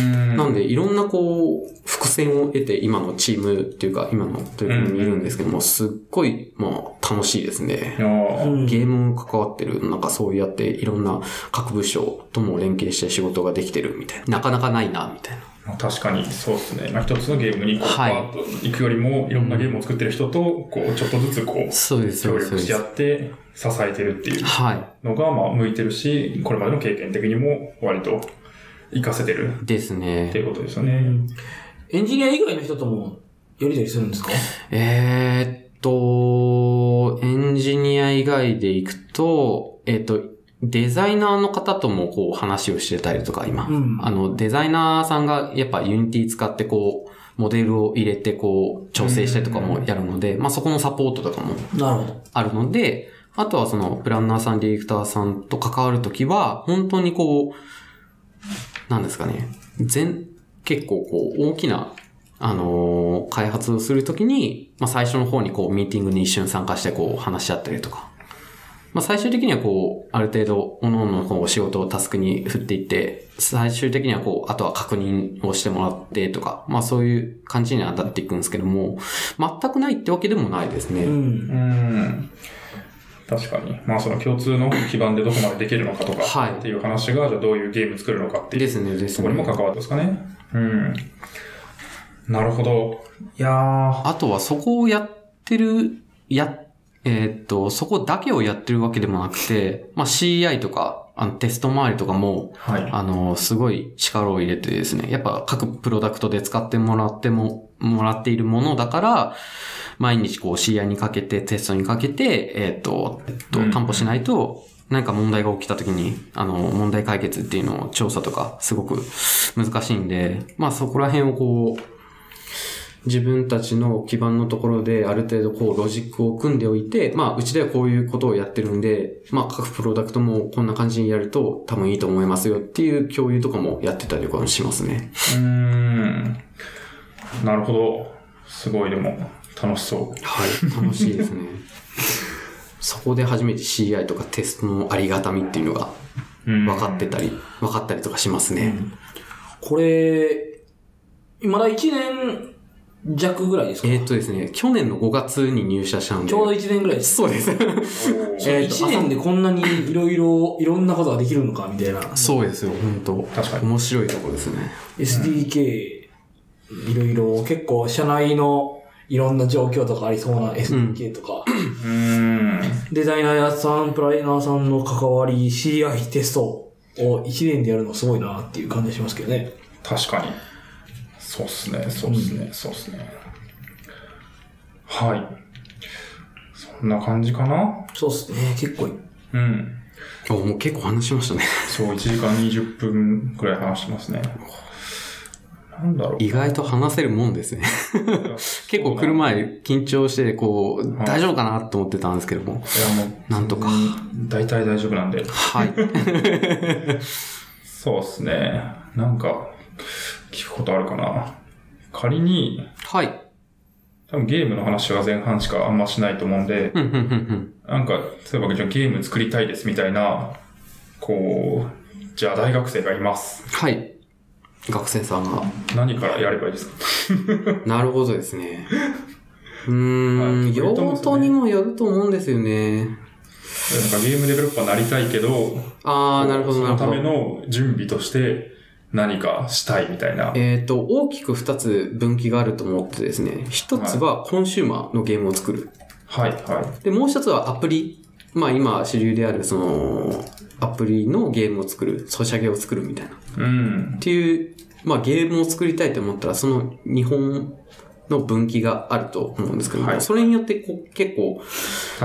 うんなんで、いろんなこう、伏線を得て、今のチームっていうか、今のというこにいるんですけども、すっごい、まあ、楽しいですねゲーム関わってる、なんかそうやっていろんな各部署とも連携して仕事ができてるみたいな。なかなかないな、みたいな。まあ確かにそうですね。まあ、一つのゲームにこう、はい行くよりも、いろんなゲームを作ってる人と、こう、ちょっとずつこう、そうです、協力し合って支えてるっていうはのが、まあ、向いてるし、これまでの経験的にも割と活かせてるい。ですってね。いうことですよね。エンジニア以外の人ともやりたりするんですか？えーっと、エンジニア以外で行くと、えーっと、デザイナーの方ともこう話をしてたりとか、今。うんあの、デザイナーさんがやっぱ Unity 使ってこう、モデルを入れてこう、調整してとかもやるので、まあそこのサポートとかも。あるので、あとはその、プランナーさん、ディレクターさんと関わるときは、本当にこう、なんですかね、全、結構こう、大きな、あのー開発をするときに、まあ最初の方にこう、ミーティングに一瞬参加してこう、話し合ったりとか。まあ最終的にはこう、ある程度、各々のこう、仕事をタスクに振っていって、最終的にはこう、あとは確認をしてもらってとか、まあそういう感じには当たっていくんですけども、全くないってわけでもないですね。うん。うん。確かに。まあ、その共通の基盤でどこまでできるのかとか、はいっていう話が、じゃあどういうゲーム作るのかっていうですね、ですね。そこにも関わってますかね。うん。なるほど。いやー。あとはそこをやってる、や、えーっと、そこだけをやってるわけでもなくて、まあ CI とか、あのテスト周りとかも、はい。あの、すごい力を入れてですね、やっぱ各プロダクトで使ってもらっても、もらっているものだから、毎日こう CI にかけて、テストにかけて、えーっと、えっとうん、担保しないと、何か問題が起きた時に、あの、問題解決っていうのを調査とか、すごく難しいんで、まあそこら辺をこう、自分たちの基盤のところである程度こうロジックを組んでおいて、まあうちではこういうことをやってるんで、まあ各プロダクトもこんな感じにやると多分いいと思いますよっていう共有とかもやってたりとかもしますね。うーん。なるほど。すごい、でも、楽しそう。はい。楽しいですね。(laughs) そこで初めて CI とかテストのありがたみっていうのがうん分かってたり、分かったりとかしますね。これ、まだ1年弱ぐらいですか？えーっとですね、去年の5月に入社したんで。ちょうど1年ぐらいです。そうです。えーと1年でこんなにいろいろ、いろんなことができるのか、みたいな。そうですよ、本当確かに面白いところですね。SDK、いろいろ、結構社内のいろんな状況とかありそうな SDK とか、うーん。デザイナーさん、プライナーさんの関わり、CI テストを1年でやるのすごいなっていう感じがしますけどね。確かに。そうっすね、そうっすね、そうっすね。はい。そんな感じかな？そうっすね、結構。うん。おもう結構話しましたね。そう、1時間20分くらい話してますね。なんだろう。意外と話せるもんですね。結構来る前緊張して、こう、はい大丈夫かなと思ってたんですけども。いや、もう、なんとかうん。大体大丈夫なんで。はい。(laughs) そうっすね。なんか、聞くことあるかな？仮に、はい。多分ゲームの話は前半しかあんましないと思うんで、うん、うん、うん、なんか、例えばじゃあゲーム作りたいですみたいな、こう、じゃあ大学生がいます。はい。学生さんが。何からやればいいですか？(laughs) なるほどですね。うーん、はい用途にもよると思うんですよね。なんかゲームデベロッパーになりたいけど、あー、なるほど、なるほどそのため。の準備として何かしたいみたいな。えっ、と、大きく二つ分岐があると思ってですね。一つはコンシューマーのゲームを作る。はい、はい。で、もう一つはアプリ。まあ今主流であるその、アプリのゲームを作る、ソシャゲを作るみたいな。っうん。ていう、まあゲームを作りたいと思ったら、その日本の分岐があると思うんですけども、はいそれによってこう結構。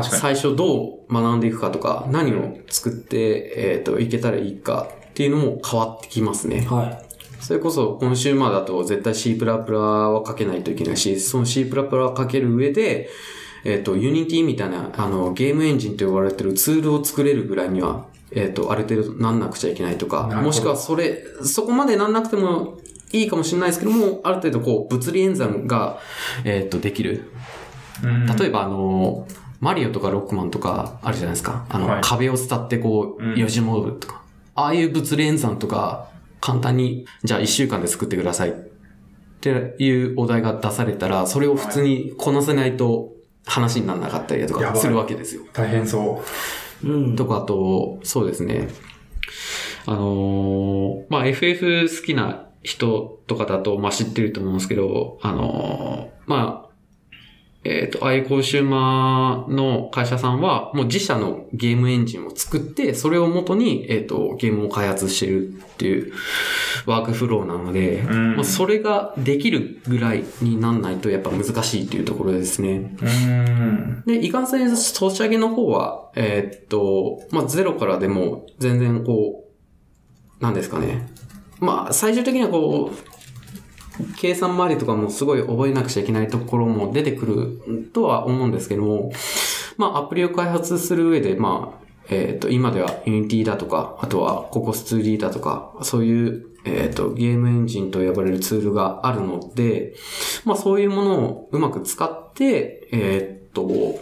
最初どう学んでいくかとか、何を作って、えっ、と、いけたらいいかっていうのも変わってきますね。はい。それこそ、コンシューマーだと絶対 C++ は書けないといけないし、その C++ を書ける上で、えっ、と、Unity みたいな、あの、ゲームエンジンと呼ばれてるツールを作れるぐらいには、えっ、と、ある程度なんなくちゃいけないとかもしくはそれ、そこまでなんなくてもいいかもしれないですけども、ある程度こう、物理演算が、えっ、と、できる。うん例えばあの、マリオとかロックマンとかあるじゃないですか。あの、はい壁を伝ってこうよじ登るとか。ああいう物理演算とか、簡単に、じゃあ一週間で作ってください。っていうお題が出されたら、それを普通にこなせないと話にならなかったりだとかするわけですよ。大変そう。うん。とか、あと、そうですね。あのーまあ、FF 好きな人とかだと、まあ、知ってると思うんですけど、あのーまあ、えっ、と、ああいうコンシューマーの会社さんは、もう自社のゲームエンジンを作って、それを元に、えっ、と、ゲームを開発してるっていうワークフローなので、うんまあ、それができるぐらいになんないとやっぱ難しいっていうところですね。うん。で、いかんせん、ソシャゲの方は、えーっと、まあ、ゼロからでも、全然こう、なんですかね。まあ、最終的にはこう、計算周りとかもすごい覚えなくちゃいけないところも出てくるとは思うんですけども、まあ、アプリを開発する上で、まあ、えーっと、今では Unity だとか、あとは Cocos2D だとか、そういう、えーと、ゲームエンジンと呼ばれるツールがあるので、まあそういうものをうまく使って、えーっと、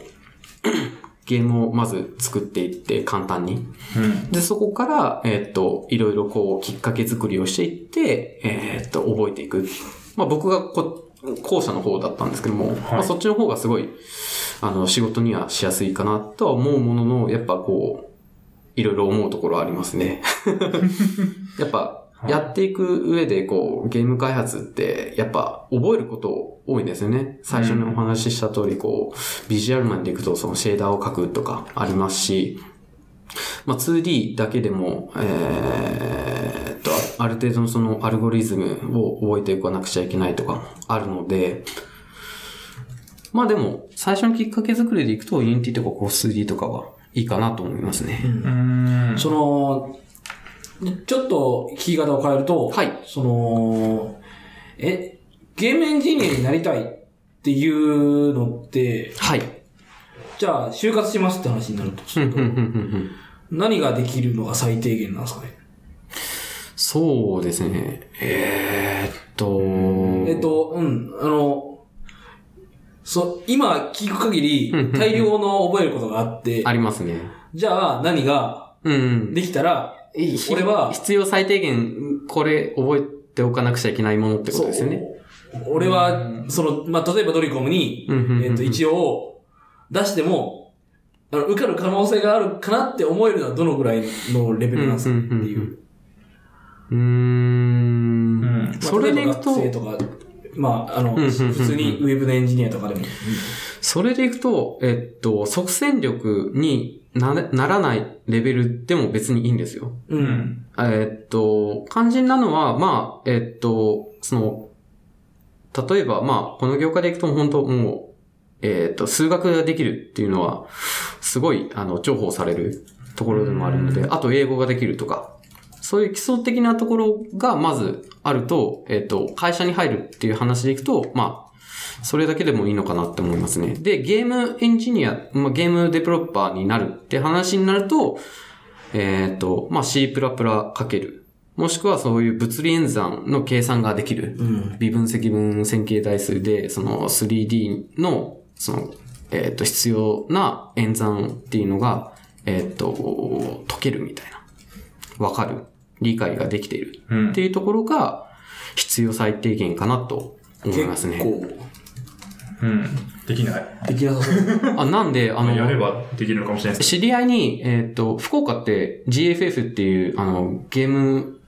ゲームをまず作っていって簡単に。うん。で、そこから、えーっと、いろいろこう、きっかけ作りをしていって、えーっと、覚えていく。まあ僕がこ、後者の方だったんですけども、まあそっちの方がすごい、あの、仕事にはしやすいかなとは思うものの、やっぱこう、いろいろ思うところありますね。(laughs) やっぱ、やっていく上で、こう、ゲーム開発って、やっぱ、覚えること多いんですよね。最初にお話しした通り、こう、ビジュアルマンでいくと、そのシェーダーを書くとかありますし、まあ、2D だけでも、えーっと、あある程度のそのアルゴリズムを覚えていかなくちゃいけないとかもあるので、まあでも、最初のきっかけ作りでいくと、Unity とか Cos2D とかはいいかなと思いますね。うん。その、ちょっと聞き方を変えると、はいその、え、ゲームエンジニアになりたいっていうのって、はい。じゃあ就活しますって話になるとすると、何ができるのが最低限なんですかね？そうですね。えー、っと、えっと、うん、あの、そう、今聞く限り大量の覚えることがあってあ、りますね。じゃあ何がうん。できたら、い俺は必要最低限、これ覚えておかなくちゃいけないものってことですよね。俺は、その、まあ、例えばドリコムに、えっと、一応、出しても、あの、受かる可能性があるかなって思えるのはどのぐらいのレベルなんですかっていう。うーん。うんまあそれでいくととか、まあ、あの、普通にウェブのエンジニアとかでも。それでいくと、えっと、即戦力になならないレベルでも別にいいんですよ。う。うんん。えっと、肝心なのは、まあ、えっと、その、例えば、まあ、この業界でいくと本当もう、えっと、数学ができるっていうのは、すごい、あの、重宝されるところでもあるので、あと英語ができるとか、そういう基礎的なところがまずあると、えっと、会社に入るっていう話でいくと、まあ、それだけでもいいのかなって思いますね。で、ゲームエンジニア、まあ、ゲームデベロッパーになるって話になると、えっ、と、まあ、C++ かけるもしくはそういう物理演算の計算ができる。うん。微分積分線形代数で、その 3D の、その、えっ、と、必要な演算っていうのが、えっ、と、解けるみたいな。わかる。理解ができている。うんっていうところが、必要最低限かなと思いますね。結うん。できない。構、できなさそう。(laughs) あなんで、あの、やればできるのかもしれないです知り合いに、えっ、と、福岡って GFF っていう、あの、ゲーム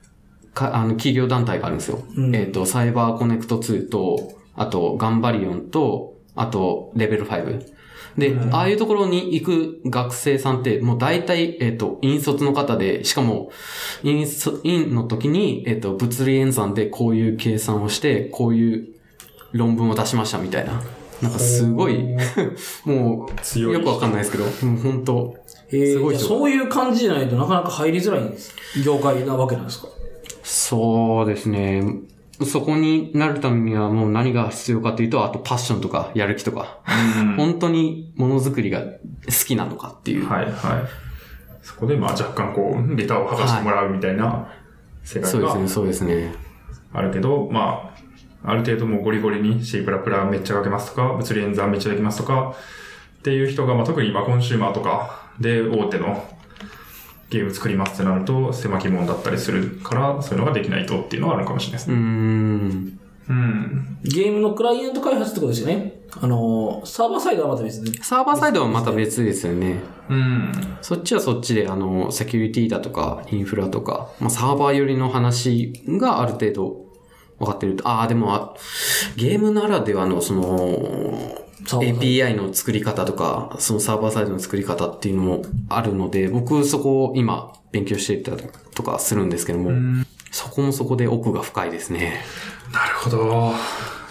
か、あの、企業団体があるんですよ。うんえっ、と、サイバーコネクト2と、あと、ガンバリオンと、あと、レベル5。で、ああいうところに行く学生さんって、もう大体、えっ、と、引率の方で、しかも、引率、院の時に、えっ、と、物理演算でこういう計算をして、こういう論文を出しましたみたいな。なんかすごい、(laughs) もう、強いよくわかんないですけど、もう本当えーすごいそういう感じじゃないとなかなか入りづらいんです。業界なわけなんですか？そうですね。そこになるためにはもう何が必要かというと、あとパッションとかやる気とか、うん本当にものづくりが好きなのかっていう。はいはい。そこでまあ若干こう、レターを剥がしてもらうみたいな世界がそうですね、そうですね。あるけど、まあ、ある程度もうゴリゴリに C++ めっちゃ書けますとか、物理演算めっちゃできますとか、っていう人が、まあ特に今コンシューマーとかで大手のゲーム作りますってなると狭き門だったりするから、そういうのができないとっていうのはあるのかもしれないですうーね。ん。うん。ゲームのクライアント開発ってことですよね。あのー、サーバーサイドはまた別で。サーバーサイドはまた別ですよね。うん。そっちはそっちで、あの、セキュリティだとか、インフラとか、まあ、サーバー寄りの話がある程度分かってると。ああ、でもあ、ゲームならではの、その、API の作り方とか、そのサーバーサイドの作り方っていうのもあるので、僕そこを今勉強していたりとかするんですけども、そこもそこで奥が深いですね。なるほど。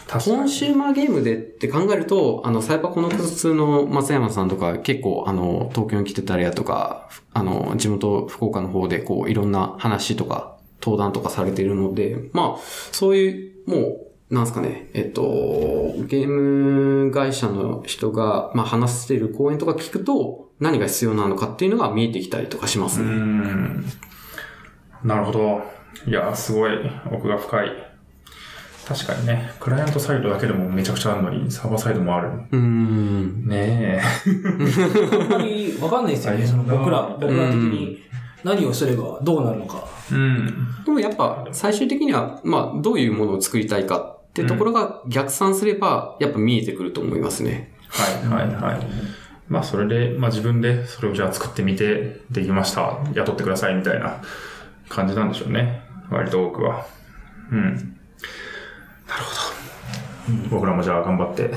コンシューマーゲームでって考えると、あの、サイバーコネクト2の松山さんとか結構、あの、東京に来てたりだとか、あの、地元福岡の方でこう、いろんな話とか、登壇とかされているので、まあ、そういう、もう、なんすかね、えっと、ゲーム会社の人が、まあ、話している講演とか聞くと、何が必要なのかっていうのが見えてきたりとかしますうね。ん。なるほど。いや、すごい奥が深い。確かにね、クライアントサイドだけでもめちゃくちゃあるのに、サーバーサイドもある。うーん。ねあんまりわかんないですよね。その僕ら、僕ら的に何をすればどうなるのか。え。うん。でもやっぱ最終的には、まあ、どういうものを作りたいかってところが逆算すれば、やっぱ見えてくると思いますね。はい、はい、はい。まあ、それで、まあ自分でそれをじゃあ作ってみて、できました。雇ってくださいみたいな感じなんでしょうね。割と多くは。うん。なるほど。僕らもじゃあ頑張って、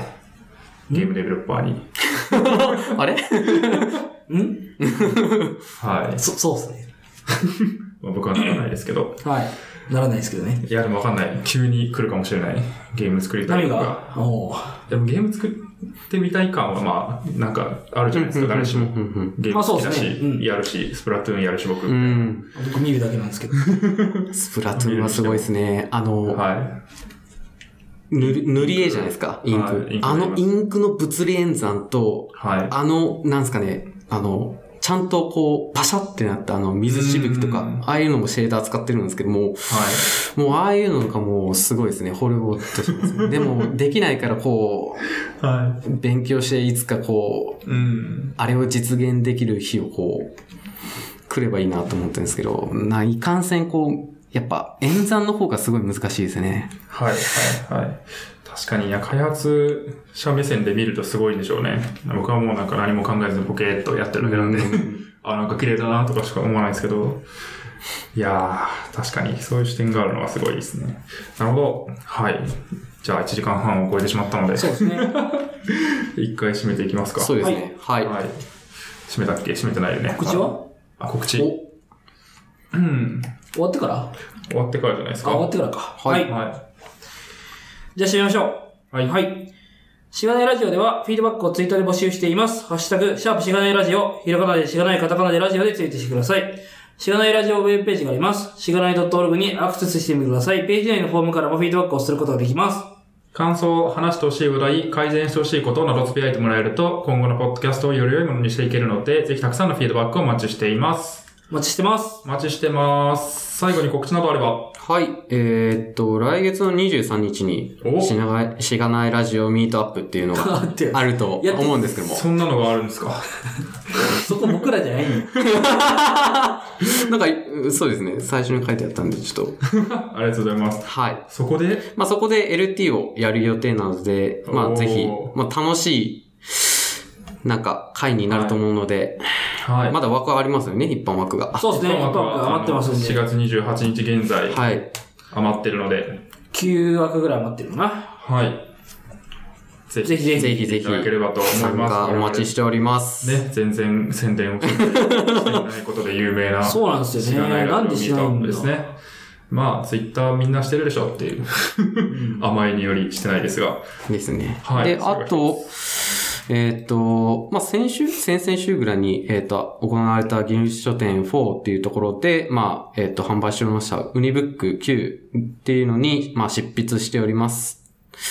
ゲームデベロッパーに。あれ？(laughs) ん？はい。そ、そうですね。まあ、僕はならないですけど。(laughs) はい。ならないですけどね。いや、でもわかんない。急に来るかもしれない。ゲーム作りたい何とか。が？おーでもゲーム作ってみたい感はまあ、なんかあるじゃないですか、誰しも。ゲーム好きだし、まあそうですねうんやるし、スプラトゥーンやるし、僕。うん。僕見るだけなんですけど。(laughs) スプラトゥーンはすごいですね。あの、は塗り、塗り絵じゃないですか、インクはいイン。クあのインクの物理演算と、い。はい。あの、なんすかね、あの、ちゃんとこう、パシャってなったあの、水しぶきとかうん、ああいうのもシェーダー使ってるんですけども、はい。もうああいうのとかもうすごいですね、ホルボッとしますね。でも、できないからこはう、勉強していつかこう、い。うん。あれを実現できる日をこう、来ればいいなと思ってるんですけど、な、いかんせんこう、やっぱ演算の方がすごい難しいですね。はい、はい、はい。確かに、いや、開発者目線で見るとすごいんでしょうね。僕はもうなんか何も考えずにポケーっとやってるだけなんで、(laughs) あ、なんか綺麗だなとかしか思わないですけど、いやー、確かにそういう視点があるのはすごいですね。なるほど。はい。じゃあ1時間半を超えてしまったので、そうですね。(laughs) 一回締めていきますか。そうですね。はい。はい。締めたっけ？締めてないよね。告知は？あ、告知。おうん。終わってから？終わってからじゃないですあ、か。終わってからか。はいはじゃあ締めましょう。はいはい。しがないラジオでは、フィードバックをツイーで募集しています。ハッシュタグ、シャープしがないラジオ、ひらがなでしがないカタカナでラジオでツイートしてください。しがないラジオウェブページがあります。しがない .org にアクセスしてみてください。ページ内のフォームからもフィードバックをすることができます。感想、話してほしい話題、改善してほしいことなどつぶやいてもらえると、今後のポッドキャストをより良いものにしていけるので、ぜひたくさんのフィードバックをお待ちしています。お待ちしてます。お待ちしてます。最後に告知などあれば。はい。えーっと、来月の23日にお、しながい、しがないラジオミートアップっていうのが (laughs) あってあると思うんですけども。そんなのがあるんですか？(laughs) そこ僕らじゃないの (laughs) なんか、そうですね。最初に書いてあったんで、ちょっと。ありがとうございます。はい。そこで、まあ、そこで LT をやる予定なので、まあ、ぜひ、まあ、楽しい、なんか、回になると思うので、はい。まだ枠はありますよね、一般枠が。そうですね。一般枠余ってますん4で。月28日現在、はい。余ってるので、9枠ぐらい余ってるのかな。はい。ぜぜひぜひぜひぜひいただければと思い参ます。加お待ちしております。ね、全然宣伝をしていないことで有名な。(laughs) そうなんですよねなんで知らないんですね。まあ、ツイッターみんなしてるでしょっていう、甘えによりしてないですが。ですね。はいで、あと、えーっと、まあ、先週、先々週ぐらいに、えーっと、行われた技術書典4っていうところで、まあ、えーっと、販売しておりました、 UniBook9っていうのに、まあ、執筆しております。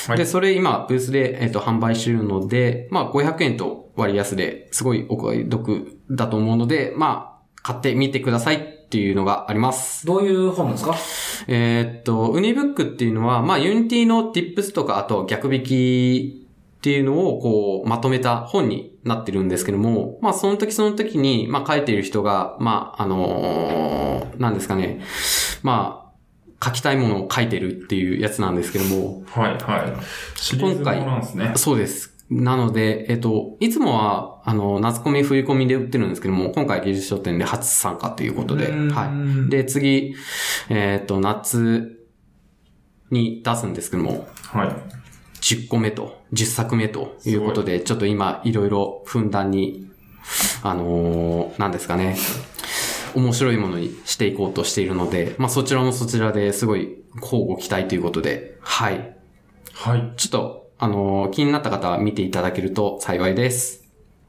はいで、それ今、ブースで、えーっと、販売しているので、まあ、500円と割安で、すごいお買い得だと思うので、まあ、買ってみてくださいっていうのがあります。どういう本ですか？えーっと、 UniBookっていうのは、まあ、 Unityの tips とか、あと逆引きっていうのを、こう、まとめた本になってるんですけども、まあ、その時その時に、まあ、書いている人が、まあ、あのーなんですかね、まあ、書きたいものを書いてるっていうやつなんですけども、はい、はい。シリーズものなんですね。そうです。なので、えっと、いつもは、あの、夏コミ、冬コミで売ってるんですけども、今回技術書店で初参加ということで、うんはい。で、次、えっと、夏に出すんですけども、はい。10個目と、10作目ということで、ちょっと今、いろいろふんだんに、あのーなんですかね、面白いものにしていこうとしているので、まあそちらもそちらですごい、交互期待ということで、はい。はい。ちょっと、あのー気になった方は見ていただけると幸いです。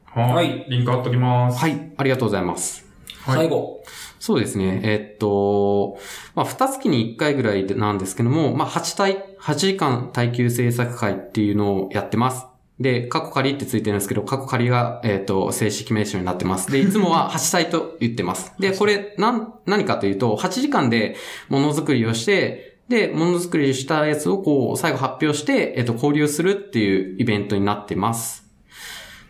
はい。はいリンク貼っときます。はい、ありがとうございます。はい最後。そうですね。えっと、まあ、二月に一回ぐらいなんですけども、まあ、8体、8時間耐久制作会っていうのをやってます。で、過去仮ってついてるんですけど、過去仮が、えっ、と、正式名称になってます。で、いつもは8体と言ってます。で、これ、なん、何かというと、8時間でものづくりをして、で、ものづくりしたやつをこう、最後発表して、えっ、と、交流するっていうイベントになってます。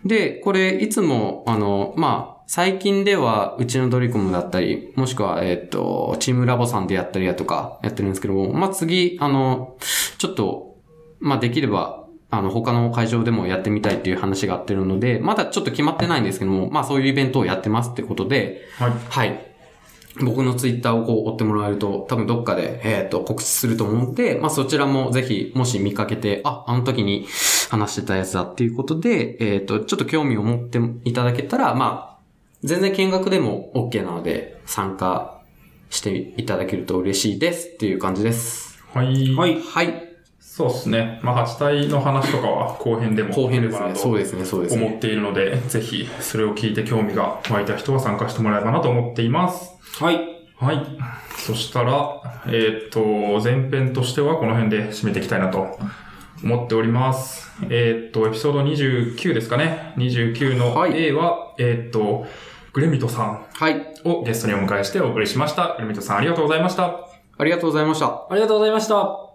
で、これ、いつも、あの、まあ、最近では、うちのドリコムだったり、もしくは、えっ、と、チームラボさんでやったりだとか、やってるんですけども、まあ、次、あの、ちょっと、まあ、できれば、あの、他の会場でもやってみたいっていう話があってるので、まだちょっと決まってないんですけども、まあ、そういうイベントをやってますってことで、はい。はい。僕のツイッターをこう追ってもらえると、多分どっかで、えっ、と、告知すると思うんで、まあそちらもぜひ、もし見かけて、あ、あの時に話してたやつだっていうことで、えっ、と、ちょっと興味を持っていただけたら、まあ、全然見学でも OK なので、参加していただけると嬉しいですっていう感じです。はい。はい。はい。そうですね。まあ、8体の話とかは後編でも後編ですね。そうですね、そうですね。思っているので、ぜひ、それを聞いて興味が湧いた人は参加してもらえばなと思っています。はい。はい。そしたら、えーっと、前編としてはこの辺で締めていきたいなと思っております。えーっと、エピソード29ですかね。29のはい A は、えーっと、グレミトさんはい。をゲストにお迎えしてお送りしました。グレミトさんありがとうございました。ありがとうございました。ありがとうございました。